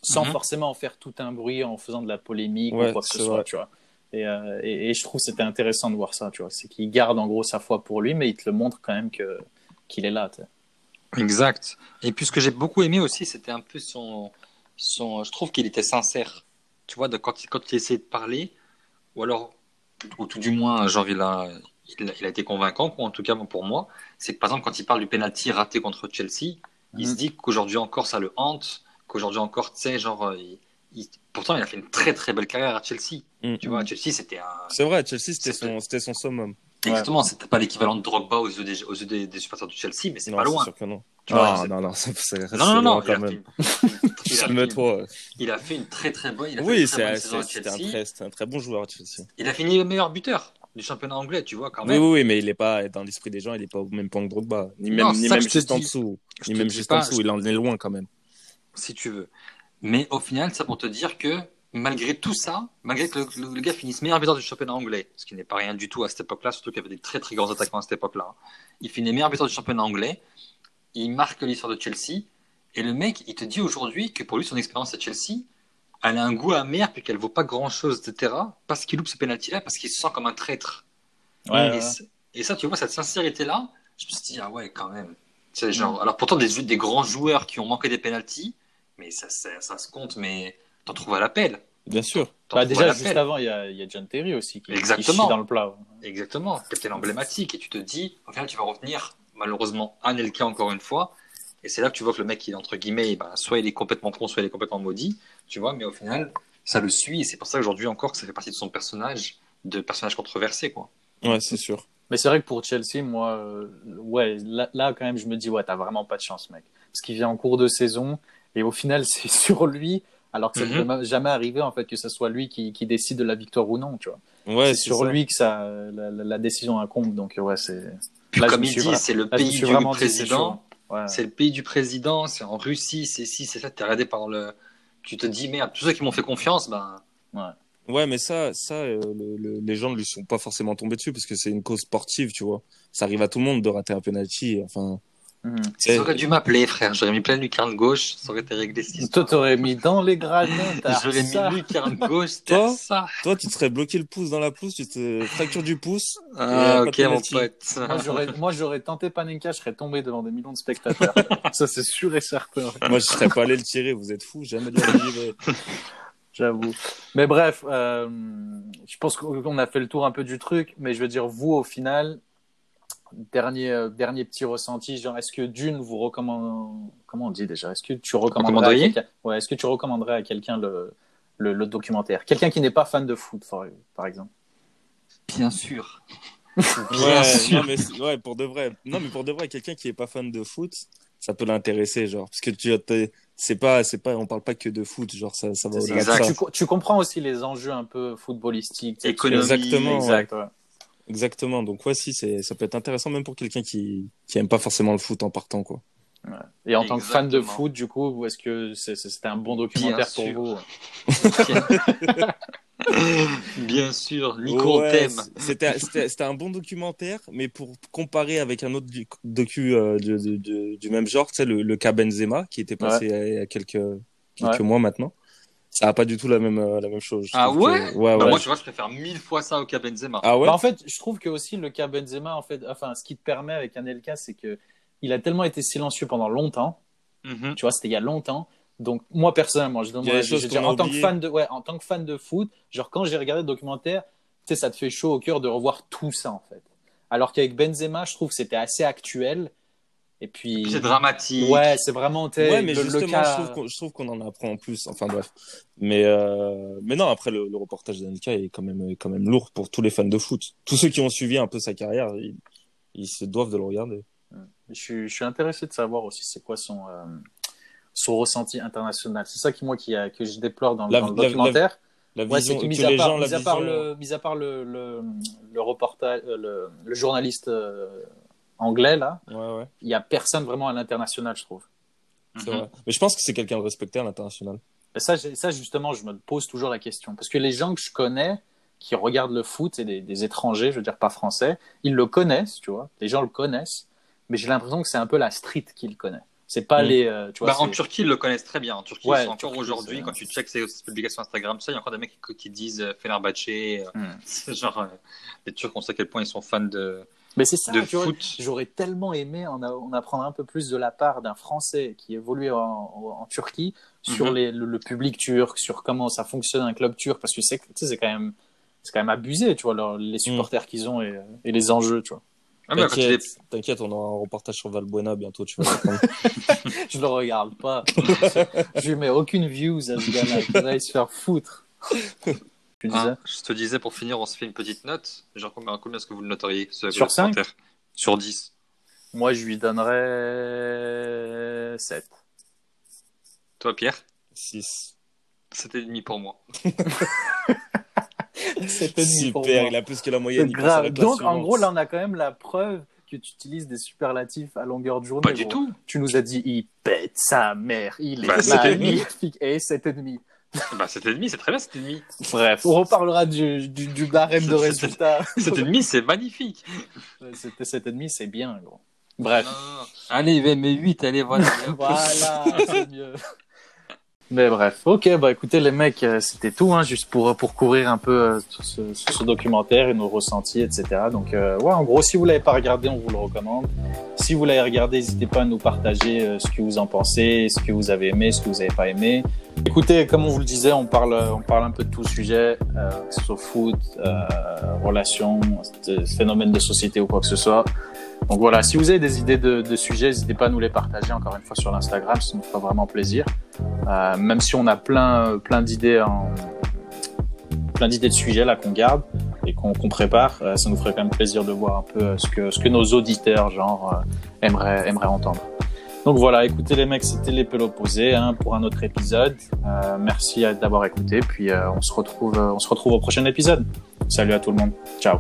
sans Mhm. forcément en faire tout un bruit, en faisant de la polémique Ouais, ou quoi que ce soit, vrai. tu vois. Et, euh, et, et je trouve que c'était intéressant de voir ça, tu vois. C'est qu'il garde en gros sa foi pour lui, mais il te le montre quand même que qu'il est là. Exact. Et puis ce que j'ai beaucoup aimé aussi, c'était un peu son, son. Je trouve qu'il était sincère. Tu vois, de, quand, il- quand il essayait de parler, ou alors, ou tout du moins, genre, il a, il a, il a été convaincant, en tout cas pour moi. C'est que par exemple, quand il parle du penalty raté contre Chelsea, il Mhm. se dit qu'aujourd'hui encore ça le hante, qu'aujourd'hui encore, tu sais, genre, il- il- pourtant il a fait une très très belle carrière à Chelsea. Mhm. Tu vois, Chelsea c'était un. C'est vrai, Chelsea, c'était son, c'était son summum. Exactement, c'était pas l'équivalent de Drogba aux yeux des, aux yeux des, des supporters du Chelsea, mais c'est pas loin. sûr que non. Tu vois, non, non, non, ça, ça reste non, non, il quand fait même. une, il, a fait une, très très bonne, il a Oui, c'est un, un très bon joueur à Chelsea. Il a fini le meilleur buteur du championnat anglais, tu vois, quand même. oui, oui, mais il est pas dans l'esprit des gens, il est pas au même point que Drogba, ni même, Non, ni même juste en dessous, Je ni même juste pas, en dessous, il en est loin quand même. si tu veux. Mais au final, ça pour te dire que malgré tout ça, malgré que le, le- le gars finisse meilleur buteur du championnat anglais, ce qui n'est pas rien du tout à cette époque-là, surtout qu'il y avait des très très grands attaquants à cette époque-là, il finit meilleur buteur du championnat anglais, il marque l'histoire de Chelsea, et le mec, il te dit aujourd'hui que pour lui, son expérience à Chelsea, elle a un goût amer, puis qu'elle vaut pas grand-chose, etc., parce qu'il loupe ce penalty-là, parce qu'il se sent comme un traître. Ouais, et, ouais. c- et ça, tu vois, cette sincérité-là, je me suis dit, ah ouais, quand même. C'est genre, alors pourtant, des, des grands joueurs qui ont manqué des pénalties, mais ça, ça, ça se compte, mais t'en trouves à l'appel. Bien sûr. Bah, déjà, juste avant, il y a, il y a John Terry aussi qui, qui Exactement. chie dans le plat. Exactement, capitaine emblématique. Et tu te dis, au final, tu vas retenir, malheureusement, Anelka encore une fois. Et c'est là que tu vois que le mec, il est entre guillemets, ben, soit il est complètement con, soit il est complètement maudit. Tu vois, mais au final, ça le suit. Et c'est pour ça qu'aujourd'hui encore que ça fait partie de son personnage, de personnage controversé, quoi. Ouais, c'est sûr. Mais c'est vrai que pour Chelsea, moi, euh, ouais, là, là, quand même, je me dis, ouais, t'as vraiment pas de chance, mec. Parce qu'il vient en cours de saison, et au final, c'est sur lui, alors que ça ne Mhm. peut jamais arriver, en fait, que ce soit lui qui, qui décide de la victoire ou non, tu vois. Ouais, c'est sur ça. lui que ça, la, la- la décision incombe, donc ouais, c'est. Comme me il dit, c'est le pays du président. Ouais. C'est le pays du président, c'est en Russie, c'est si, c'est ça, t'es regardé par le. Tu te dis, merde, tous ceux qui m'ont fait confiance, ben. Ouais, mais ça, ça, euh, le- le- les gens ne lui sont pas forcément tombés dessus parce que c'est une cause sportive, tu vois. Ça arrive à tout le monde de rater un penalty. Enfin, C'est- Ça aurait dû m'appeler, frère. J'aurais mis plein de lucarnes gauche, ça aurait été réglé Toi, t'aurais mis dans les gradins, t'as J'aurais mis lucarne gauche, Toi ça. toi, tu te serais bloqué le pouce dans la pelouse, tu te fractures du pouce. Ah, ok, mon pote. Moi, j'aurais, moi, j'aurais tenté Panenka, je serais tombé devant des millions de spectateurs. ça, c'est sûr et certain. Moi, je serais pas allé le tirer. Vous êtes fous, jamais de la vie, mais- J'avoue. Mais bref, euh, je pense qu'on a fait le tour un peu du truc, mais je veux dire, vous, au final, dernier, euh, dernier petit ressenti, genre, est-ce que d'une, vous recommande, comment on dit déjà, est-ce que tu recommanderais à ouais, est-ce que tu recommanderais à quelqu'un le, le, le documentaire? Quelqu'un qui n'est pas fan de foot, par, par exemple. Bien sûr. Ouais, sûr. non, mais c'est- ouais, pour de vrai. Non, mais pour de vrai, quelqu'un qui est pas fan de foot, ça peut l'intéresser, genre, parce que tu, c'est pas, c'est pas, on parle pas que de foot, genre, ça, ça va exact. ça. Tu, tu comprends aussi les enjeux un peu footballistiques. Exactement, Exact, ouais. Exactement. Donc, ouais, si, ça peut être intéressant même pour quelqu'un qui, qui aime pas forcément le foot en partant, quoi. Et en tant que fan de foot, du coup, est-ce que c'était un bon documentaire pour sûr. vous Bien sûr. Nico, Ouais. C'était, c'était, c'était un bon documentaire, mais pour comparer avec un autre docu euh, du, du, du- du même genre, tu sais, le, le cas Benzema, qui était passé il y a quelques, quelques Ouais. mois maintenant, ça a pas du tout la même, euh, la même chose. Je Ah ouais que- Ouais, Bah, ouais. Moi, tu vois, je préfère mille fois ça au cas Benzema. Ah ouais? Bah, en fait, je trouve que aussi le cas Benzema, en fait, enfin, ce qui te permet avec Anelka, c'est que il a tellement été silencieux pendant longtemps. Mhm. Tu vois, c'était il y a longtemps. Donc moi personnellement, je donne choses Je dire, a en tant que fan de, ouais, en tant que fan de foot, genre quand j'ai regardé le documentaire, tu sais, ça te fait chaud au cœur de revoir tout ça en fait. Alors qu'avec Benzema, je trouve que c'était assez actuel. Et puis, C'est dramatique. ouais, c'est vraiment Ouais, mais le, le justement, cas. je trouve qu'on en apprend plus. Enfin bref. Mais, euh, mais non, après, le, le reportage d'Anelka est quand même, quand même lourd pour tous les fans de foot. Tous ceux qui ont suivi un peu sa carrière, ils, ils se doivent de le regarder. Je suis, je suis intéressé de savoir aussi c'est quoi son, euh, son ressenti international. C'est ça qui moi qui a, que je déplore dans, le- La- dans le la- documentaire. La Ouais, vision, c'est que mis que à les part, gens, la mis à part vision- le, mis à part le, le, le reportage, euh, le, le journaliste euh, anglais là, Ouais, ouais, il y a personne vraiment à l'international, je trouve. vrai. Mais je pense que c'est quelqu'un de respecté à l'international. Et ça, ça justement, je me pose toujours la question parce que les gens que je connais qui regardent le foot, c'est des, des étrangers, je veux dire pas français, ils le connaissent, tu vois, les gens le connaissent, mais j'ai l'impression que c'est un peu la street qui le connaît. C'est pas Mm. les, euh, tu vois. Bah, en Turquie, ils le connaissent très bien. En Turquie, Ouais, ils sont en encore aujourd'hui, quand tu checks ces publications Instagram, ça, il y a encore des mecs qui, qui disent euh, Fenerbahçe. euh, Mm. c'est genre, euh, les Turcs, on sait à quel point ils sont fans de, Mais c'est ça, de tu vois. foot. J'aurais tellement aimé en, a- en apprendre un peu plus de la part d'un Français qui évolue en, en- en Turquie sur Mhm. les- le, le public turc, sur comment ça fonctionne un club turc, parce que c'est tu sais, c'est quand même c'est quand même abusé, tu vois, leur- les supporters qu'ils ont et, et les enjeux, tu vois. Ah, les- T'inquiète, t'inquiète, on aura un reportage sur Valbuena bientôt, tu comprendre. Je le regarde pas. je lui mets aucune views à ce gars-là. Il va se faire foutre. Tu disais Ah, je te disais, pour finir, on se fait une petite note. Genre, combien, combien est-ce que vous le noteriez ce Sur cinq documentaire Sur 10. Moi, je lui donnerais 7. Toi, Pierre 6. 7,5 pour moi. 7,5 pour Super, moi. il a plus que la moyenne. Il grave. Donc, en gros, là, on a quand même la preuve que tu utilises des superlatifs à longueur de journée. Pas du gros. tout. Tu nous as dit, il pète sa mère, il est Bah, 7,5. magnifique. Et 7,5. Bah, 7,5, c'est très bien, 7,5. Bref, on reparlera du, du, du barème de C'est- résultats. 7,5, c'est magnifique. C'était 7,5, c'est bien, gros. Bref. Non, non, non. Allez, mais 8, allez, voilà. Voilà, c'est mieux. Mais bref, ok, bah écoutez les mecs, euh, c'était tout, hein, juste pour pour couvrir un peu euh, sur ce, ce documentaire et nos ressentis, etc. Donc euh, ouais, en gros, si vous l'avez pas regardé, on vous le recommande. Si vous l'avez regardé, n'hésitez pas à nous partager euh, ce que vous en pensez, ce que vous avez aimé, ce que vous n'avez pas aimé. Écoutez, comme on vous le disait, on parle on parle un peu de tout sujet, euh, que ce soit foot, euh, relations, euh, phénomènes de société ou quoi que ce soit. Donc voilà, si vous avez des idées de, de sujets, n'hésitez pas à nous les partager encore une fois sur l'Instagram, ça nous fera vraiment plaisir. Euh, même si on a plein, plein d'idées en, plein d'idées de sujets là qu'on garde et qu'on qu'on prépare, euh, ça nous ferait quand même plaisir de voir un peu euh, ce que, ce que nos auditeurs genre euh, aimeraient, aimeraient entendre. Donc voilà, écoutez les mecs, c'était les pelos posés hein, pour un autre épisode. Euh, merci d'avoir écouté, puis euh, on se retrouve, euh, on se retrouve au prochain épisode. Salut à tout le monde, ciao.